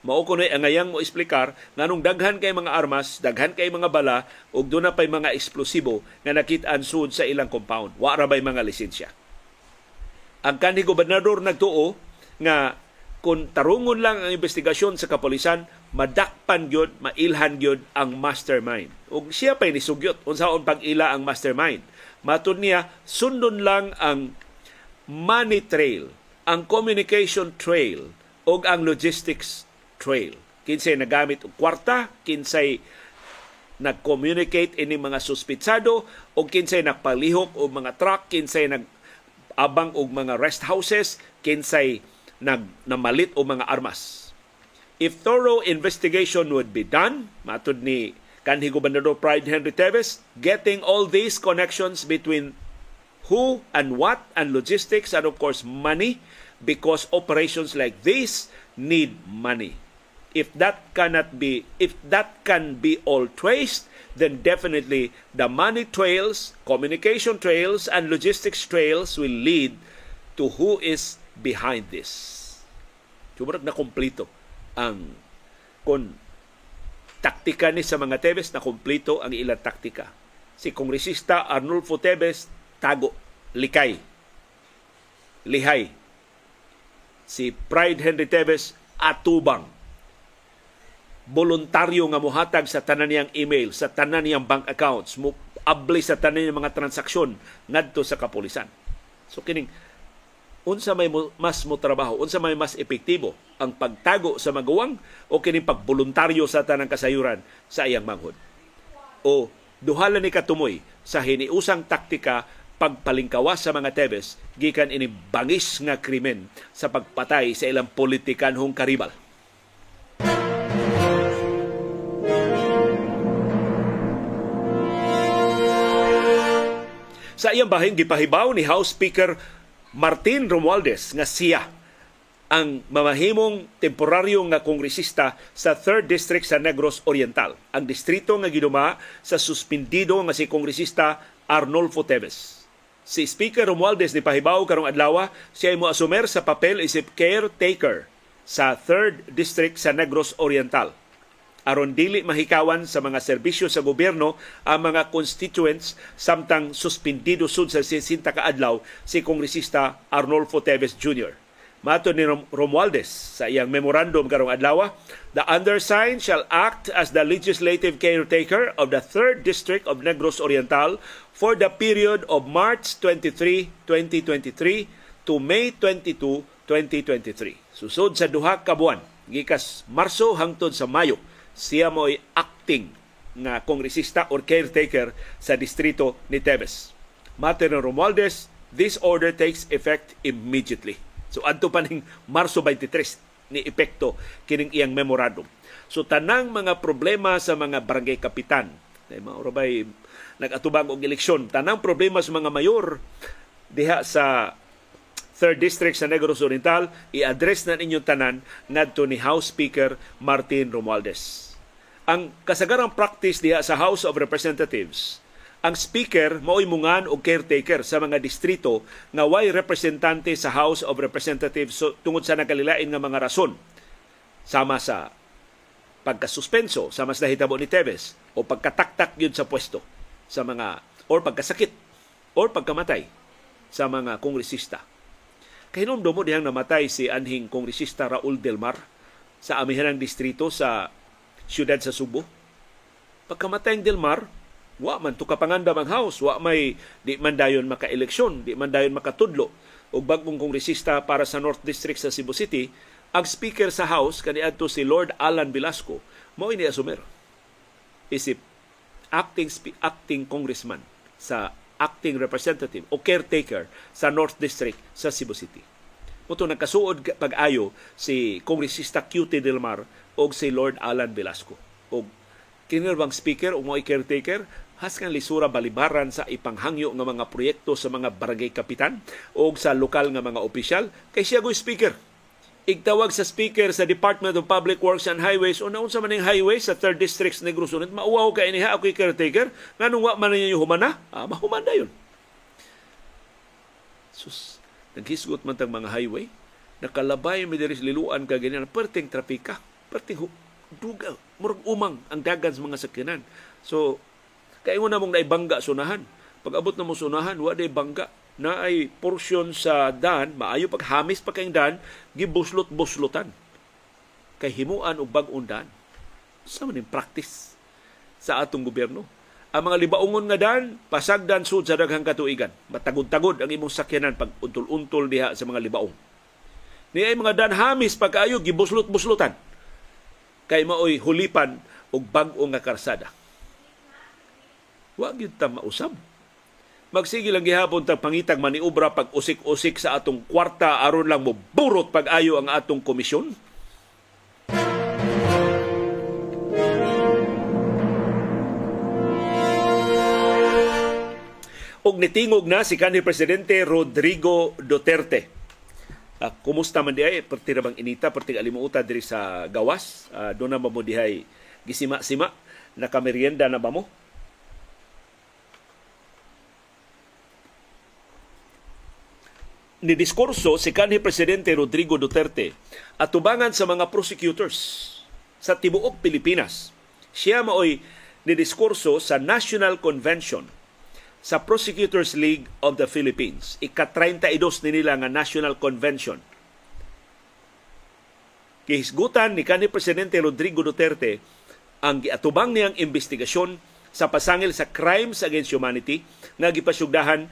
Mao ko ang ngayang mo explicar nganong daghan kay mga armas, daghan kay mga bala ug doon na pay mga eksplosibo nga nakit-an sud sa ilang compound. Wa ra bay mga lisensya. Ang kanhi gobernador nagtuo nga kung tarungon lang ang investigasyon sa kapolisan, madakpan gyud, mailhan gyud ang mastermind. Ug siya pa'y nisugyot unsaon pag-ila ang mastermind. Matud niya, sundon lang ang money trail, ang communication trail, o ang logistics trail. Kinsay nagamit og kwarta, kinsay nag-communicate ini mga suspitsado o kinsay nagpalihok og mga truck, kinsay nag abang og mga rest houses kinsay nag namalit og mga armas. If thorough investigation would be done, matud ni kanhi Gobernador Pride Henry Teves, getting all these connections between who and what and logistics and of course money because operations like this need money. If that cannot be if that can be all traced, then definitely the money trails, communication trails, and logistics trails will lead to who is behind this. Sumurag na kumplito ang kon taktika ni sa mga Tebes na kumplito ang ilang taktika. Si Kongresista Arnulfo Tebes, tago, likay, lihay. Si Pride Henry Tebes, atubang voluntaryo nga muhatag sa tanan niyang email, sa tanan niyang bank accounts, mo abli sa tanan niyang mga transaksyon ngadto sa kapulisan. So kining unsa may mas mo trabaho, unsa may mas epektibo ang pagtago sa magawang o kining pagboluntaryo sa tanang kasayuran sa iyang manghod. O duhala ni katumoy sa hiniusang taktika pagpalingkawas sa mga Tebes gikan ini bangis nga krimen sa pagpatay sa ilang politikanhong karibal. Sa iyang bahin gipahibaw ni House Speaker Martin Romualdez nga siya ang mamahimong temporaryo nga kongresista sa 3rd District sa Negros Oriental, ang distrito nga giduma sa suspindido nga si kongresista Arnolfo Teves. Si Speaker Romualdez ni pahibaw karong adlaw siya mo asumer sa papel isip caretaker sa 3rd District sa Negros Oriental aron dili mahikawan sa mga serbisyo sa gobyerno ang mga constituents samtang suspendido sud sa 60 ka adlaw si kongresista Arnolfo Teves Jr. Mato ni Romualdez sa iyang memorandum karong adlaw, the undersigned shall act as the legislative caretaker of the 3rd District of Negros Oriental for the period of March 23, 2023 to May 22, 2023. Susod sa duha ka buwan, gikas Marso hangtod sa Mayo siya mo'y acting nga kongresista or caretaker sa distrito ni Tebes. Mater Romualdez, this order takes effect immediately. So adto pa ning Marso 23 ni epekto kining iyang memorandum. So tanang mga problema sa mga barangay kapitan, ay mauro bay nag-atubang og eleksyon, tanang problema sa mga mayor diha sa 3rd District sa Negros Oriental, i-address na ninyong tanan ngadto ni House Speaker Martin Romualdez. Ang kasagarang practice diha sa House of Representatives, ang speaker mao'y mungan o caretaker sa mga distrito nga way representante sa House of Representatives so, tungod sa nakalilain nga mga rason sama sa pagkasuspenso sa hitabo ni Teves o pagkataktak yun sa pwesto sa mga or pagkasakit or pagkamatay sa mga kongresista. Kahinomdo mo dihang namatay si anhing kongresista Raul Delmar sa amihanang distrito sa siyudad sa Subo. Pagkamatay ng Delmar, wa man to kapangandam ang house, wa may di man dayon maka-eleksyon, di man dayon makatudlo og bagong kongresista para sa North District sa Cebu City, ang speaker sa house kaniadto si Lord Alan Velasco mao ini asumer. Isip acting acting congressman sa acting representative o caretaker sa North District sa Cebu City. Muto nagkasuod pag-ayo si Kongresista QT Delmar o si Lord Alan Velasco. O kinilbang speaker o mo caretaker has kang lisura balibaran sa ipanghangyo nga mga proyekto sa mga barangay kapitan o sa lokal nga mga opisyal kay siya go speaker. Igtawag sa speaker sa Department of Public Works and Highways o naunsa man ning highway sa 3rd District Negros Oriental mauwaw kay iniha ako caretaker nganong wa man ninyo humana? Ah, mahumanda yun. Sus naghisgot man tang mga highway nakalabay mi diri liluan ka ganyan perting trapika perting duga murag umang ang dagan mga sakyanan so kay mo na mong naibangga sunahan pag abot na mo sunahan wa day bangga na ay porsyon sa dan, maayo paghamis pa kayong dan, gibuslot-buslotan. Kay himuan og bag-ong dan. Sa man practice sa atong gobyerno. Ang mga libaungon nga dan, pasagdan sud sa daghang katuigan. Matagod-tagod ang imong sakyanan pag untol-untol diha sa mga libaong. Ni ay mga dan hamis pagkaayo gibuslot-buslotan. Kay maoy hulipan og bag-o nga karsada. Wa gyud ta mausab magsige lang gihapon tag pangitag maniubra pag usik-usik sa atong kwarta aron lang mo burot pag-ayo ang atong komisyon? Og nitingog na si kanhi presidente Rodrigo Duterte. Uh, kumusta man diay perti ra inita? Perti alimuuta diri sa gawas? Uh, do na mo dihay gisima-sima? Nakamerienda na ba mo? Ni diskurso si kanhi presidente Rodrigo Duterte at tubangan sa mga prosecutors sa tibuok Pilipinas. Siya maoy ni diskurso sa National Convention sa Prosecutors League of the Philippines. Ika-32 ni nila nga National Convention. Kihisgutan ni kanhi presidente Rodrigo Duterte ang giatubang niyang investigasyon sa pasangil sa crimes against humanity nga gipasyugdahan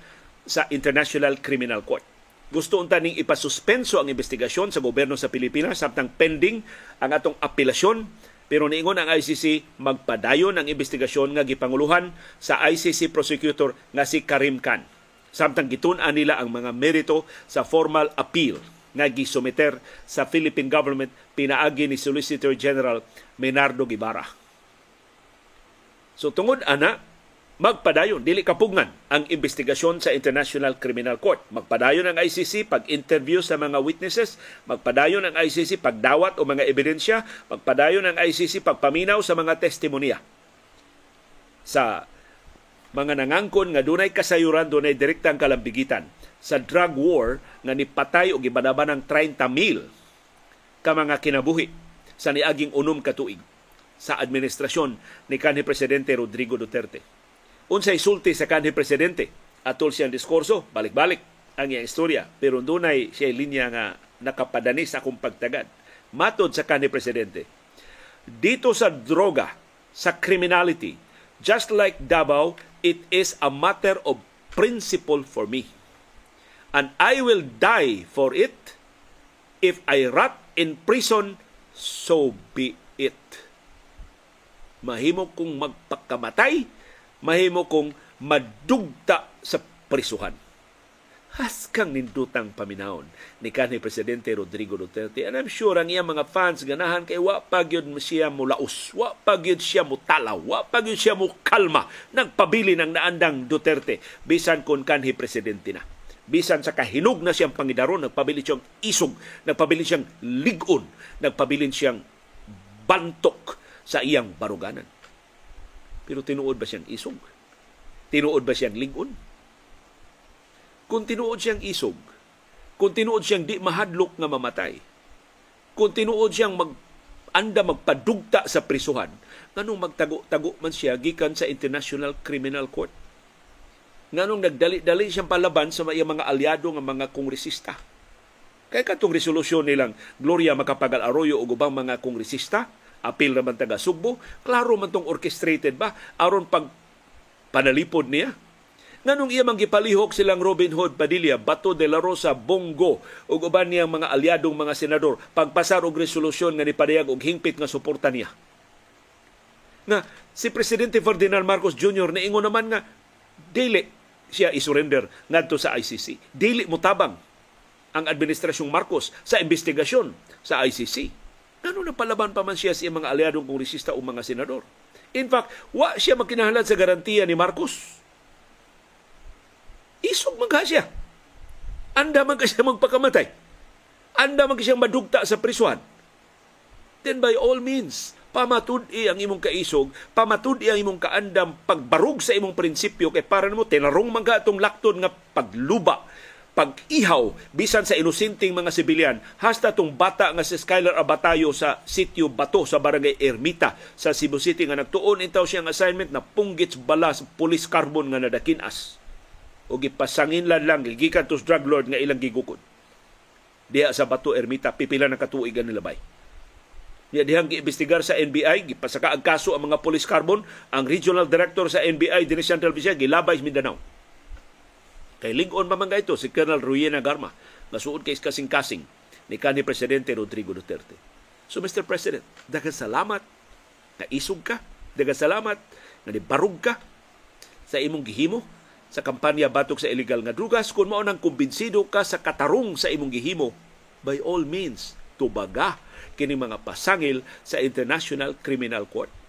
sa International Criminal Court gusto unta ning ipasuspenso ang investigasyon sa gobyerno sa Pilipinas samtang pending ang atong apelasyon pero niingon ang ICC magpadayon ang investigasyon nga gipanguluhan sa ICC prosecutor nga si Karim Khan samtang gitun-an nila ang mga merito sa formal appeal nga gisumiter sa Philippine government pinaagi ni Solicitor General Menardo Guevara. So tungod ana magpadayon, dili kapugngan ang investigasyon sa International Criminal Court. Magpadayon ang ICC pag-interview sa mga witnesses, magpadayon ang ICC pagdawat o mga ebidensya, magpadayon ang ICC pagpaminaw sa mga testimonya. Sa mga nangangkon nga dunay kasayuran, dunay direktang kalambigitan sa drug war nga nipatay o gibanaban ng 30,000 ka mga kinabuhi sa niaging unom katuig sa administrasyon ni kanhi Presidente Rodrigo Duterte unsay sulti sa kanhi presidente? Atol siyang diskurso balik-balik ang iyang istorya. Pero dunay siya linya nga nakapadani sa akong pagtagad. Matod sa kanhi presidente dito sa droga sa criminality just like Davao it is a matter of principle for me. And I will die for it. If I rot in prison so be it. Mahimo kong magpakamatay mahimo kong madugta sa prisuhan. Has kang nindutang paminahon ni kanhi Presidente Rodrigo Duterte. And I'm sure ang iyang mga fans ganahan kay wa pagyod siya mo laos, wa pagyod siya mo talaw, wa pagyod siya mo kalma. Nagpabili ng naandang Duterte bisan kon kanhi Presidente na. bisan sa kahinog na siyang pangidaron nagpabilin siyang isog nagpabilin siyang ligon nagpabilin siyang bantok sa iyang baruganan pero tinuod ba siyang isog? Tinuod ba siyang ligon kung tinuod siyang isog kung tinuod siyang di mahadlok nga mamatay kung tinuod siyang mag anda magpadugta sa prisuhan nganong magtago-tago man siya gikan sa International Criminal Court? Nganong nagdali-dali siyang palaban sa iyang mga aliado nga mga kongresista. Kaya katong resolusyon nilang Gloria Macapagal Arroyo o ubang mga kongresista, apil naman taga Sugbo, klaro man tong orchestrated ba aron pag panalipod niya. Nganong iya mang gipalihok silang Robin Hood Padilla, Bato de la Rosa, Bongo ug uban niyang mga aliadong mga senador pagpasar og resolusyon nga nipadayag og hingpit nga suporta niya. Nga si Presidente Ferdinand Marcos Jr. niingon naman nga dili siya isurrender ngadto sa ICC. Dili mo tabang ang administrasyong Marcos sa investigasyon sa ICC. Ano na palaban pa man siya sa mga aliadong kongresista o mga senador? In fact, wa siya magkinahalan sa garantiya ni Marcos. Isog man siya. Anda man siya magpakamatay. Anda man siya madugta sa prisuhan. Then by all means, pamatud-i ang imong kaisog, pamatud-i ang imong kaandam pagbarug sa imong prinsipyo kay para nimo tinarong man ka lakton nga pagluba pag-ihaw bisan sa inusinting mga sibilyan. Hasta tong bata nga si Skylar Abatayo sa sitio Bato sa barangay Ermita sa Cebu City nga nagtuon intaw siyang assignment na punggits balas police carbon nga nadakinas. O gipasangin lang lang gikan tos drug lord nga ilang gigukod. Diha sa Bato Ermita pipila na katuig ang nilabay. Ya dihang giimbestigar sa NBI, gipasaka ang kaso ang mga police carbon, ang regional director sa NBI dinhi Central Visayas gilabay Mindanao. Kay lingon pa man ito si Colonel Ruyena Garma, nga suod kay kasing-kasing ni kanhi Presidente Rodrigo Duterte. So Mr. President, daghang salamat na isog ka, daghang salamat na nibarug ka sa imong gihimo sa kampanya batok sa illegal nga drugas kung mao nang kumbinsido ka sa katarong sa imong gihimo by all means tubaga kini mga pasangil sa International Criminal Court.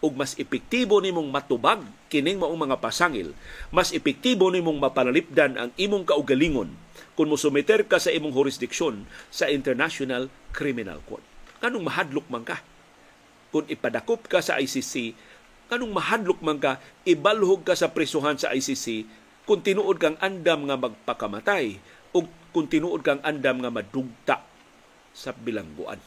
Ug mas epektibo nimong matubag kining maong mga pasangil, mas epektibo nimong mapanalipdan ang imong kaugalingon kung musumiter ka sa imong jurisdiksyon sa International Criminal Court. Kanong mahadlok man ka? Kung ipadakop ka sa ICC, kanong mahadlok man ka, ibalhog ka sa prisuhan sa ICC kung tinuod kang andam nga magpakamatay o kung tinuod kang andam nga madugta sa bilangguan.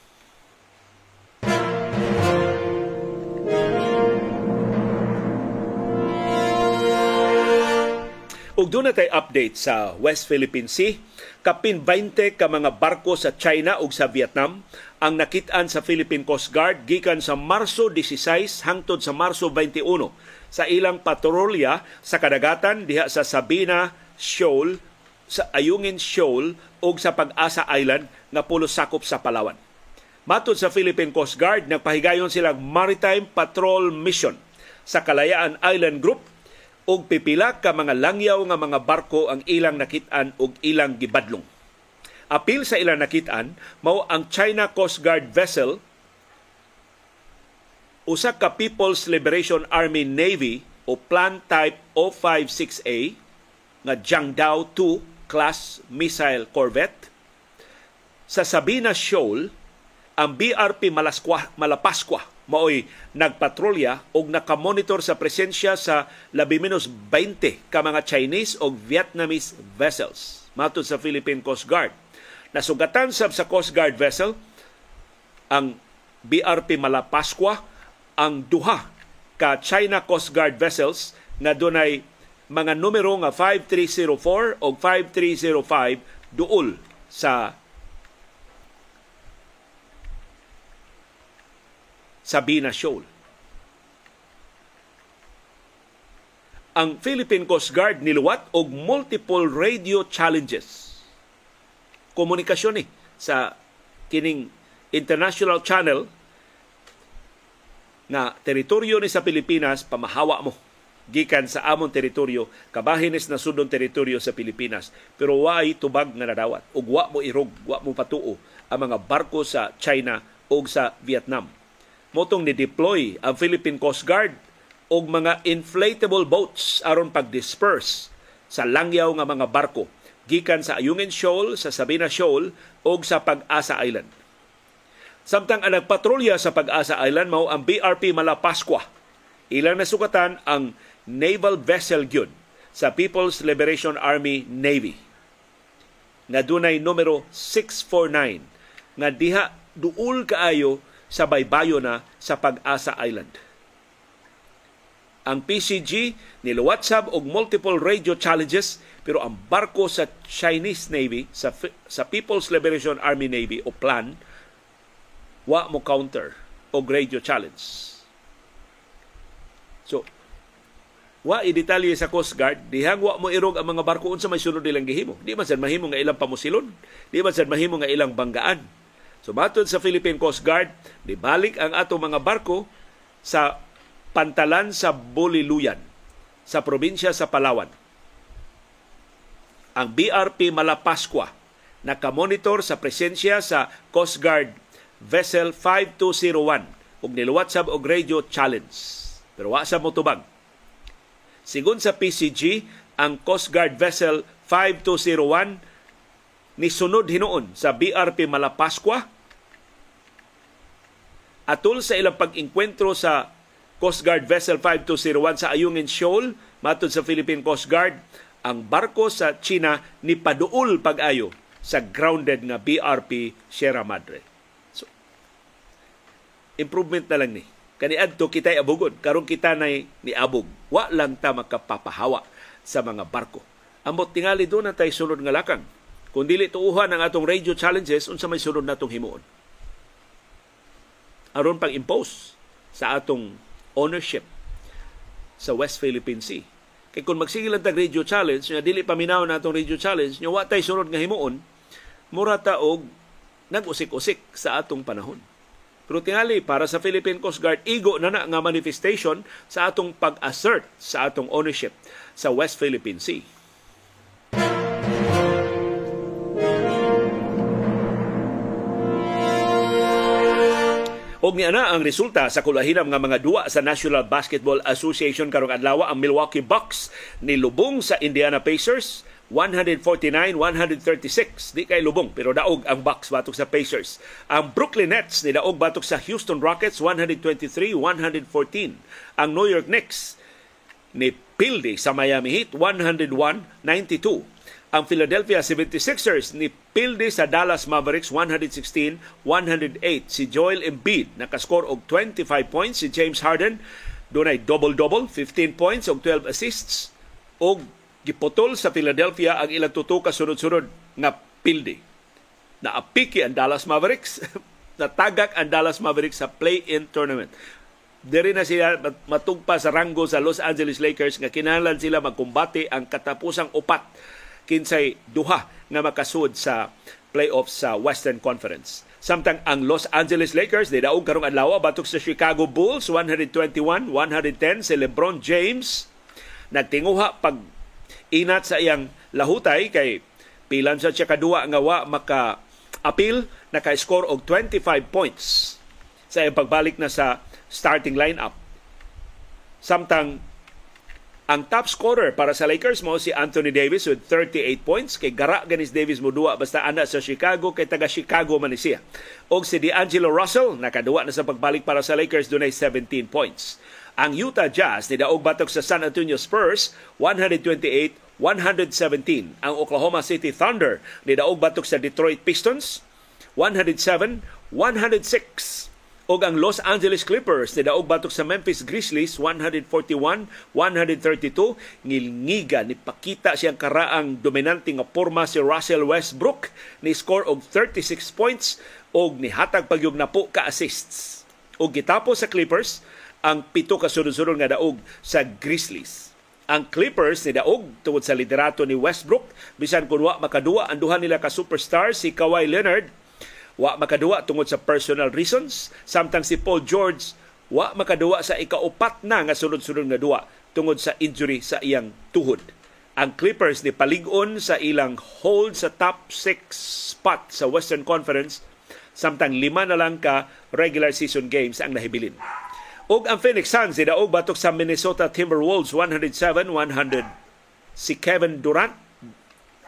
Ug doon tay update sa West Philippine Sea, kapin 20 ka mga barko sa China ug sa Vietnam. Ang nakit-an sa Philippine Coast Guard gikan sa Marso 16 hangtod sa Marso 21 sa ilang patrolya sa kadagatan diha sa Sabina Shoal, sa Ayungin Shoal ug sa Pag-asa Island nga pulo sakop sa Palawan. Matod sa Philippine Coast Guard, nagpahigayon silang Maritime Patrol Mission sa Kalayaan Island Group og pipila ka mga langyaw nga mga barko ang ilang nakitaan og ilang gibadlong. Apil sa ilang nakitaan mao ang China Coast Guard vessel usa ka People's Liberation Army Navy o Plan Type 056A nga Jiangdao 2 class missile corvette sa Sabina Shoal ang BRP Malaskwa, Malapaskwa maoy nagpatrolya og nakamonitor sa presensya sa labi menos 20 ka mga Chinese o Vietnamese vessels matod sa Philippine Coast Guard. Nasugatan sab sa Coast Guard vessel ang BRP Malapaskwa ang duha ka China Coast Guard vessels nga dunay mga numero nga 5304 o 5305 duol sa Sabina Shoal. Ang Philippine Coast Guard niluwat og multiple radio challenges. Komunikasyon ni sa kining international channel na teritoryo ni sa Pilipinas pamahawa mo gikan sa amon teritoryo kabahinis na sudong teritoryo sa Pilipinas pero way tubag nga nadawat ug wa mo irog wa mo patuo ang mga barko sa China ug sa Vietnam motong ni-deploy ang Philippine Coast Guard og mga inflatable boats aron pag-disperse sa langyaw nga mga barko gikan sa Ayungin Shoal, sa Sabina Shoal o sa Pag-asa Island. Samtang ang nagpatrolya sa Pag-asa Island mao ang BRP Malapascua. Ilang nasukatan ang naval vessel gyud sa People's Liberation Army Navy nga dunay numero 649 nga diha duol kaayo sa baybayo na sa Pag-asa Island. Ang PCG niluwatsab og multiple radio challenges pero ang barko sa Chinese Navy sa sa People's Liberation Army Navy o PLAN wa mo counter og radio challenge. So, wa i-detalye sa Coast Guard, dihang wa mo irog ang mga barko unsa may sunod nilang gihimo. Di man sad mahimo nga ilang pamusilon, di man sad mahimo nga ilang banggaan. So matod sa Philippine Coast Guard, balik ang ato mga barko sa pantalan sa Boliluyan sa probinsya sa Palawan. Ang BRP Malapascua nakamonitor sa presensya sa Coast Guard Vessel 5201 ug niluwat sab og radio challenge. Pero wa sa motubag Sigun sa PCG, ang Coast Guard Vessel 5201 ni sunod hinuon sa BRP Malapascua atol sa ilang pag-inkwentro sa Coast Guard Vessel 5201 sa Ayungin Shoal, matod sa Philippine Coast Guard, ang barko sa China ni paduol pag-ayo sa grounded nga BRP Sierra Madre. So, improvement na lang ni. Kani adto kitay abugon karon kita nay ni abog. Wa lang ta makapapahawa sa mga barko. Ambot tingali do na tay sulod nga lakang kung dili tuuhan ang atong radio challenges unsa may sulod natong himuon? Aron pang impose sa atong ownership sa West Philippine Sea. Kay kung magsige lang tag radio challenge nga dili paminaw na atong radio challenge nya wa tay sulod nga himuon mura ta og nag-usik-usik sa atong panahon. Pero tingali, para sa Philippine Coast Guard, igo na na nga manifestation sa atong pag-assert sa atong ownership sa West Philippine Sea. Og niya na ang resulta sa kulahinam nga mga duwa sa National Basketball Association karong adlaw ang Milwaukee Bucks ni lubong sa Indiana Pacers 149-136. Di kay lubong, pero daog ang Bucks batok sa Pacers. Ang Brooklyn Nets ni daog batok sa Houston Rockets 123-114. Ang New York Knicks ni pildi sa Miami Heat 101-92. Ang Philadelphia 76ers ni pildi sa Dallas Mavericks 116-108. Si Joel Embiid nakaskor og 25 points. Si James Harden dunay double-double, 15 points og 12 assists. Og giputol sa Philadelphia ang ilang tuto ka sunod-sunod nga pildi. Naapiki ang Dallas Mavericks, natagak ang Dallas Mavericks sa play-in tournament. Diri na sila matugpa sa ranggo sa Los Angeles Lakers nga kinahanglan sila magkumbate ang katapusang upat kinsay duha nga makasud sa playoffs sa Western Conference. Samtang ang Los Angeles Lakers di daog karong adlaw batok sa Chicago Bulls 121-110 si LeBron James nagtinguha pag inat sa iyang lahutay kay pilan sa siya kadua nga wa maka appeal naka-score og 25 points sa iyang pagbalik na sa starting lineup. Samtang ang top scorer para sa Lakers mo si Anthony Davis with 38 points kay gara ganis Davis mo duwa basta ana sa Chicago kay taga Chicago man siya. Og si D'Angelo Russell nakaduwa na sa pagbalik para sa Lakers dunay 17 points. Ang Utah Jazz ni daog batok sa San Antonio Spurs 128 117 ang Oklahoma City Thunder ni daog batok sa Detroit Pistons 107 106 og ang Los Angeles Clippers ni daog batok sa Memphis Grizzlies 141 132 ngilngiga ni pakita siyang karaang dominante nga porma si Russell Westbrook. Ni score og 36 points og nihatag pagyog na po ka assists. Og gitapo sa Clippers ang pito ka sunod-sunod nga daog sa Grizzlies. Ang Clippers ni daog tungod sa liderato ni Westbrook bisan kun wa makadua ang duha nila ka superstar si Kawhi Leonard wa makadua tungod sa personal reasons samtang si Paul George wa makadua sa ikaupat na nga sunod-sunod nga duwa tungod sa injury sa iyang tuhod ang Clippers ni palig-on sa ilang hold sa top 6 spot sa Western Conference samtang lima na lang ka regular season games ang nahibilin ug ang Phoenix Suns daog batok sa Minnesota Timberwolves 107-100. Si Kevin Durant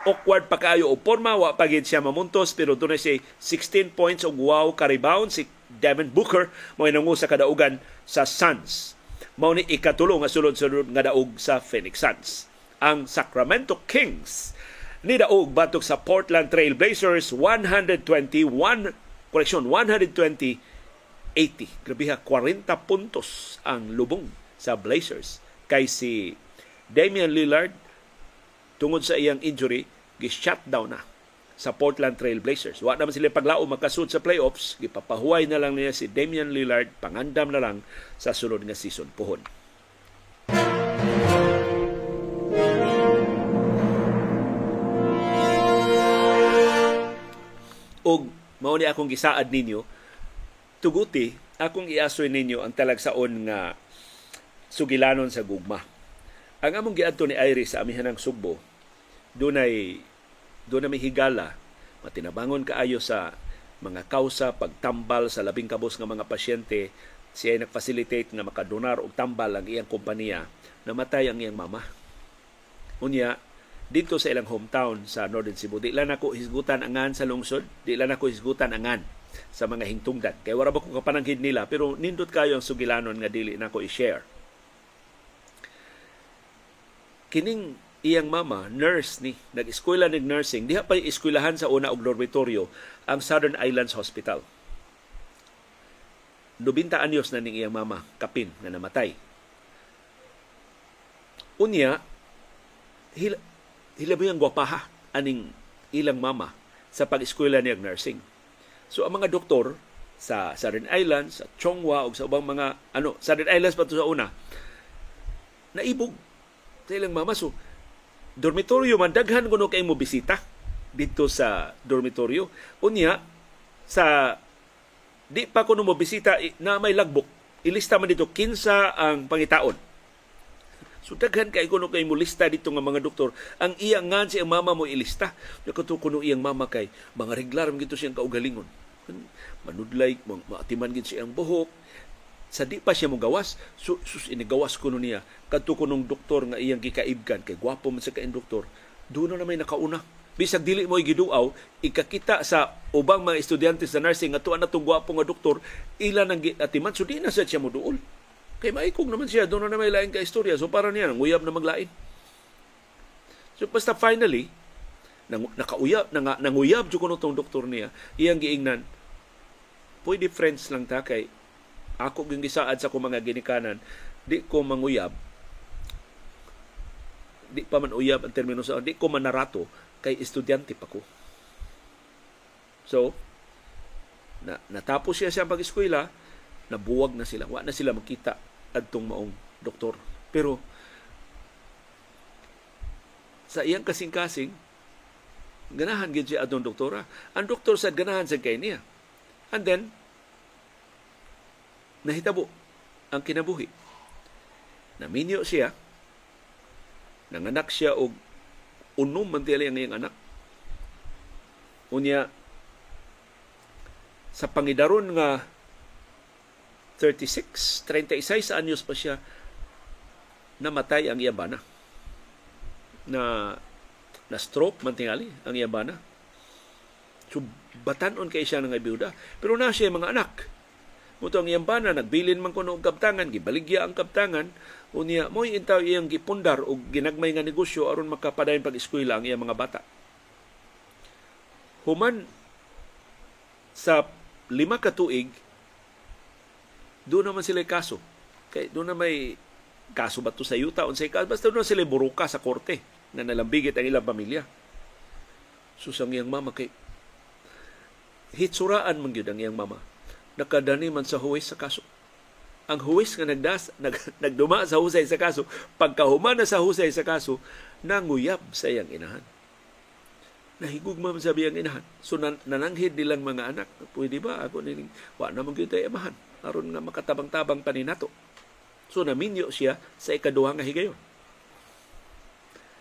awkward pa kaayo og porma wa pa gid siya mamuntos pero dunay siya 16 points og wow ka rebound si Devin Booker mo nangu sa kadaugan sa Suns. Mao ni ikatulo nga sulod-sulod nga daog sa Phoenix Suns. Ang Sacramento Kings ni daog batok sa Portland Trail Blazers 121 correction 120 80 grabe ha 40 puntos ang lubong sa Blazers. Kay si Damian Lillard tungod sa iyang injury gi-shutdown na sa Portland Trail Blazers. Wa naman sila paglao makasud sa playoffs, gipapahuway na lang niya si Damian Lillard, pangandam na lang sa sunod nga season puhon. Og mao ni akong gisaad ninyo, tuguti akong iasoy ninyo ang talagsaon nga sugilanon sa gugma. Ang among giadto ni Iris sa amihanang Sugbo, dunay na may higala, matinabangon kaayo sa mga kausa, pagtambal sa labing kabos nga mga pasyente, siya ay nag-facilitate nga makadonar og tambal ang iyang kompanya, namatay ang iyang mama. Unya, dito sa ilang hometown sa Northern Cebu, di lang ako hisgutan angan sa lungsod, di lang ako hisgutan angan sa mga hingtungdan. Kaya wala ba ko kapananghid nila, pero nindot kayo ang sugilanon nga dili na ko i-share. Kining iyang mama, nurse ni, nag-eskwela ng nursing, diha pa eskwelahan sa una og dormitoryo ang Southern Islands Hospital. 90 anyos na ning iyang mama, kapin, na namatay. Unya, hila, hilabi ang gwapaha aning ilang mama sa pag-eskwela niya nursing. So ang mga doktor sa Southern Islands, sa Chongwa o sa ubang mga ano, Southern Islands pa to sa una, naibog sa ilang mama. So dormitoryo man daghan kuno kay mo bisita dito sa dormitoryo unya sa di pa kuno mo bisita na may lagbok. Ilista man dito kinsa ang pangitaon. So daghan kay kuno kay mo lista dito nga mga doktor. Ang iya nga si ang mama mo ilista. Nakato kuno iyang mama kay mga reglar gito siyang kaugalingon. Manudlay maatiman gid siyang buhok sa di pa siya mo gawas sus, sus inigawas kuno niya. Kadto kunong doktor nga iyang gikaibgan kay gwapo man sa kain doktor doon na may nakauna. Bisag dili mo giduaw ikakita sa ubang mga estudyante sa nursing nga tuwa na tong gwapo nga doktor ila nang atiman so na sa siya mo duol. Kay maikog naman siya doon na may lain ka istorya. So para niya nguyab na maglain. So basta finally nang nakauyab nang nanguyab jud kuno tong doktor niya iyang giingnan pwede friends lang ta kay ako gyud gisaad sa ko mga ginikanan di ko manguyab. Di pa man uyab ang termino sa di ko man narato kay estudyante pa ko. So na, natapos siya sa pag-eskwela nabuwag na sila. Wa na sila makita adtong maong doktor. Pero sa iyang kasing-kasing ganahan gid siya adtong doktora. Ang doktor sa ganahan sa kay niya. And then nahitabo ang kinabuhi. Naminyo siya, nanganak siya og unom man tiyali ang iyang anak. Unya, sa pangidaron nga 36, 36 anyos pa siya, namatay ang iyang bana. Na na stroke man tingali ang iyang bana. So, batanon kay siya nga biuda. Pero na siya mga anak Muto ang iyang bana, nagbilin man kuno og kaptangan, gibaligya ang kaptangan, unya mo intaw iyang gipundar og ginagmay nga negosyo aron makapadayon pag-eskwela ang iyang mga bata. Human sa lima ka tuig, doon naman sila kaso. Kay doon na may kaso ba to sa yuta unsay kaso basta doon sila buruka sa korte na nalambigit ang ilang pamilya. Susang iyang mama kay hitsuraan man gyud ang iyang mama nakadani man sa huwis sa kaso. Ang huwis nga nagdas, nag, nagduma sa husay sa kaso, pagkahuman na sa husay sa kaso, nanguyab sa iyang inahan. Nahigug man sa iyang inahan. So nan, nananghid nilang mga anak, pwede ba ako nining, wa na mong tayo amahan, aron nga makatabang-tabang paninato. So naminyo siya sa ikaduha nga higayon.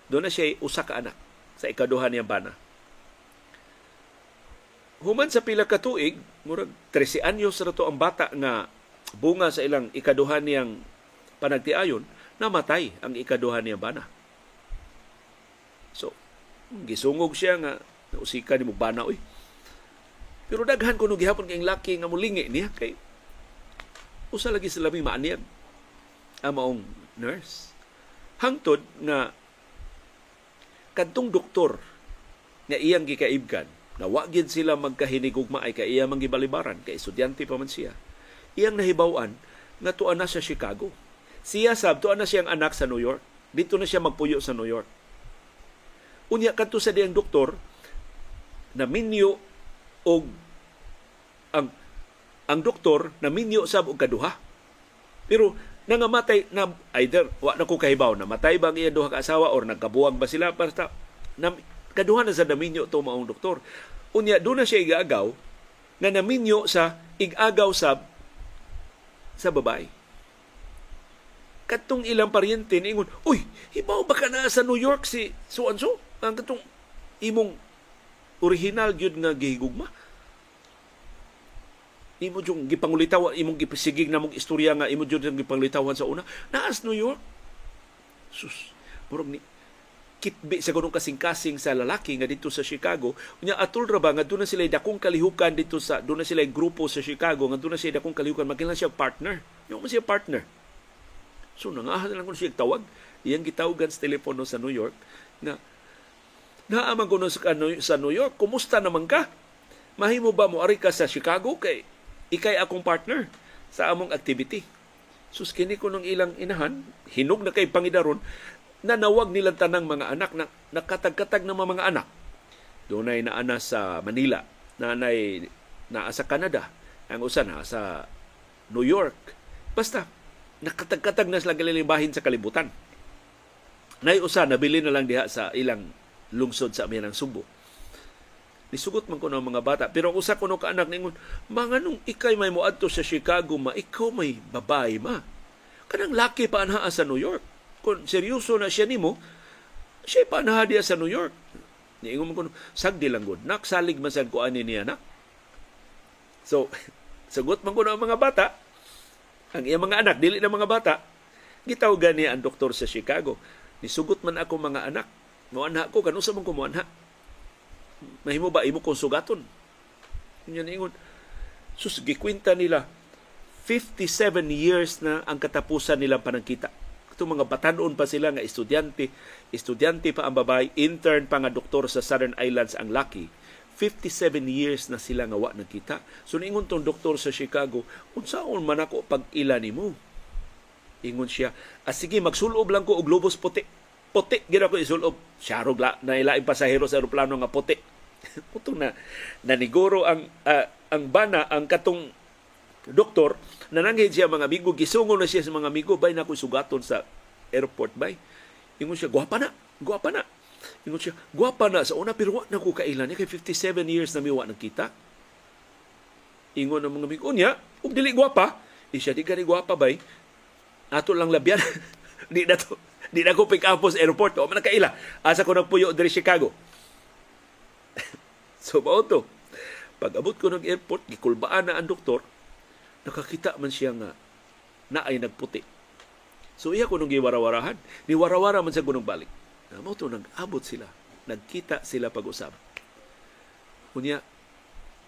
Doon na siya usa ka anak sa ikaduha niyang bana Human sa pila ka tuig, murag 13 anyos ra to ang bata nga bunga sa ilang ikaduhan niyang panagtiayon, namatay ang ikaduhan niyang bana. So, Gisungog siya nga usika ni mo bana oy. Pero daghan ko no gihapon kay laki nga mulingi niya kay usa lagi sila may maaniyag ang maong nurse. Hangtod nga kadtong doktor nga iyang gikaibgan na wa gyud sila magkahinigugma ay kay iya manggibalibaran kay estudyante pa man siya. Iyang nahibaw-an nga tuan na sa Chicago. Siya sab tuan na siyang anak sa New York. Dito na siya magpuyo sa New York. Unya kadto sa diyang doktor na minyo og ang ang doktor na minyo sab og kaduha. Pero nangamatay na either wa na ko kahibaw na matay ba ang iya duha ka asawa or nagkabuwag ba sila basta na, kaduha na sa naminyo to maong doktor. Unya do na siya igagaw na naminyo sa igagaw sa sa babae. Katong ilang paryente niingon, Uy, hibaw ba ka na sa New York si so-and-so? Ang katong imong original gyud nga gihigugma imo jung gipangulitaw imong gipasigig na mong istorya nga imo jud gipangulitawan sa una naas New York sus murag ni kitbi sa ganung kasing-kasing sa lalaki nga dito sa Chicago. Unya atul ra ba nga doon na sila dakong kalihukan dito sa doon na sila grupo sa Chicago nga doon na sila dakong kalihukan magkinahanglan siya partner. Yung mo siya partner. So nangahan lang kun siya tawag. Iyang gitawagan sa telepono sa New York nga naaman ko sa, sa New York kumusta naman ka? Mahimo ba mo ari ka sa Chicago? Kay ikay akong partner sa among activity. Sus kini ko nung ilang inahan hinog na kay pangidaron nanawag nilang tanang mga anak na nakatag-katag ng mga anak. Doon ay naana sa Manila, nanay naa sa Canada, ang usa na sa New York. Basta, nakatag-katag na sila galilibahin sa kalibutan. Nay usa nabili na lang diha sa ilang lungsod sa amin Subo. Nisugot man ko ng mga bata. Pero ang usa ko no kaanak ningon, mga nung ikay may muadto sa Chicago, ma ikaw may babae ma. Kanang laki pa anhaa sa New York kung seryoso na siya nimo, siya pa nahadya sa New York. Niingon ko, sagdi lang gud. Nak, salig man ko ani niya nak. So, sagot man ko ng mga bata, ang iyang mga anak, dili na mga bata, gitawgan niya ang doktor sa Chicago. Nisugot man ako mga anak. Muanha ko, kanusa man ko muanha. Mahimo ba imo kong sugaton? Yan ingon. Sus, gikwinta nila, 57 years na ang katapusan nilang panangkita itong mga batanon pa sila nga estudyante, estudyante pa ang babae, intern pa nga doktor sa Southern Islands ang laki. 57 years na sila nga wa nagkita. So niingon tong doktor sa Chicago, unsaon man ako pag ila nimo? Ingon siya, ah, sige magsulob lang ko og globos puti. Puti gina ko isulob. Syarog la na ilaing pasahero sa eroplano nga puti. Putong na naniguro ang uh, ang bana ang katong doktor nananghid siya mga amigo gisungo na siya sa mga amigo bay na ko sugaton sa airport bay. Ingon siya gwapa na gwapa na. Ingon siya gwapa na sa una pero wa na ko kailan kay 57 years na miwa nagkita. Ingon ng mga amigo niya ug dili gwapa di siya di gani gwapa bay. Ato lang labyan. Di na to di na ko pick up sa airport o man kaila. Asa ko nagpuyo diri Chicago. So mao pag abot ko ng airport gikulbaan na ang doktor nakakita man siya nga na ay nagputi. So iya ko nung giwarawarahan, ni warawara man sa gunong balik. Na mo to nag-abot sila, nagkita sila pag-usap. Kunya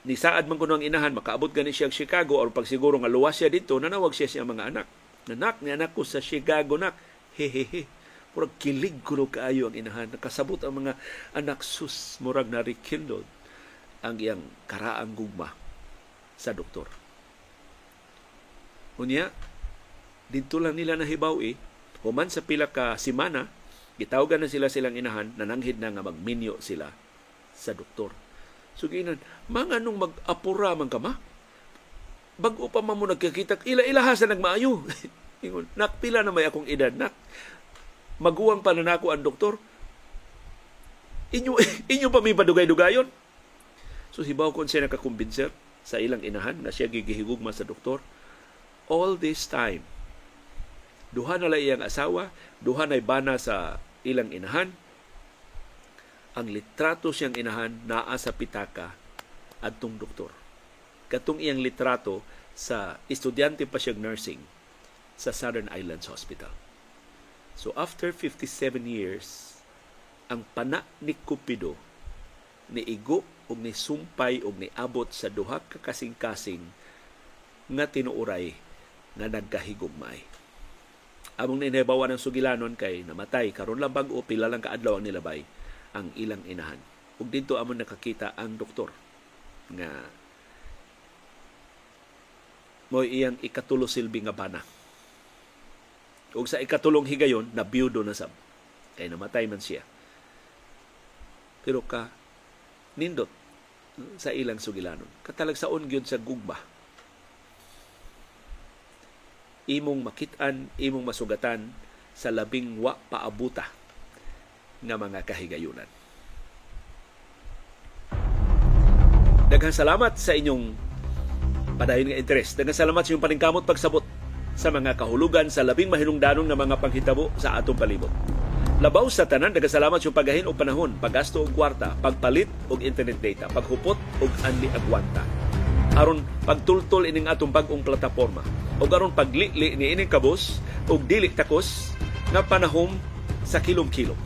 ni saad man ko nang inahan makaabot gani siya Chicago or pag siguro nga luwas siya dito nanawag siya siya mga anak. Nanak ni anak ko sa Chicago nak. Hehehe. Murag kilig kuno kaayo ang inahan. Nakasabot ang mga anak sus murag na rekindled ang iyang karaang gugma sa doktor. Unya, dito lang nila nahibaw eh, human sa pila ka simana, gitawagan na sila silang inahan, nananghid na nga magminyo sila sa doktor. So ginan, mga nung mag-apura man ka ma, bago pa man mo nagkakita, ila-ilaha sa nagmaayo. Ingon, nak, na may akong edad, nak. Maguwang pa na nako ang doktor. Inyo, inyo pa may padugay-dugayon. So hibaw kon siya nakakumbinser sa ilang inahan na siya gigihigugma sa doktor all this time. Duha na iyang asawa, duha na bana sa ilang inahan. Ang litrato siyang inahan naa sa pitaka adtong doktor. Katong iyang litrato sa estudyante pa siyang nursing sa Southern Islands Hospital. So after 57 years, ang pana ni Cupido ni igo ug ni sumpay ug ni abot sa duha ka kasing-kasing nga tinuuray nga nagkahigugmay. Among ninabawa ng sugilanon kay namatay karon lang bag-o pila lang kaadlaw ang nilabay ang ilang inahan. Ug dito amon nakakita ang doktor nga mo iyang ikatulo silbi nga bana. Ug sa ikatulong higayon na biyudo na sab. Kay namatay man siya. Pero ka nindot sa ilang sugilanon. Katalagsaon gyud sa gugma. Imong makitaan, imong masugatan sa labing wa paabuta nga mga kahigayunan. Daghang salamat sa inyong padayon nga interes. Daghang salamat sa inyong paningkamot pagsabot sa mga kahulugan sa labing mahinungdanon nga mga panghitabo sa atong palibot. Labaw sa tanan, nagasalamat yung pagahin og panahon, paggasto og kwarta, pagpalit og internet data, paghupot og anli agwanta. aron pagtultol ining atong bag-ong plataporma o aron paglili ni ining kabos og dili takos nga panahon sa kilom-kilom.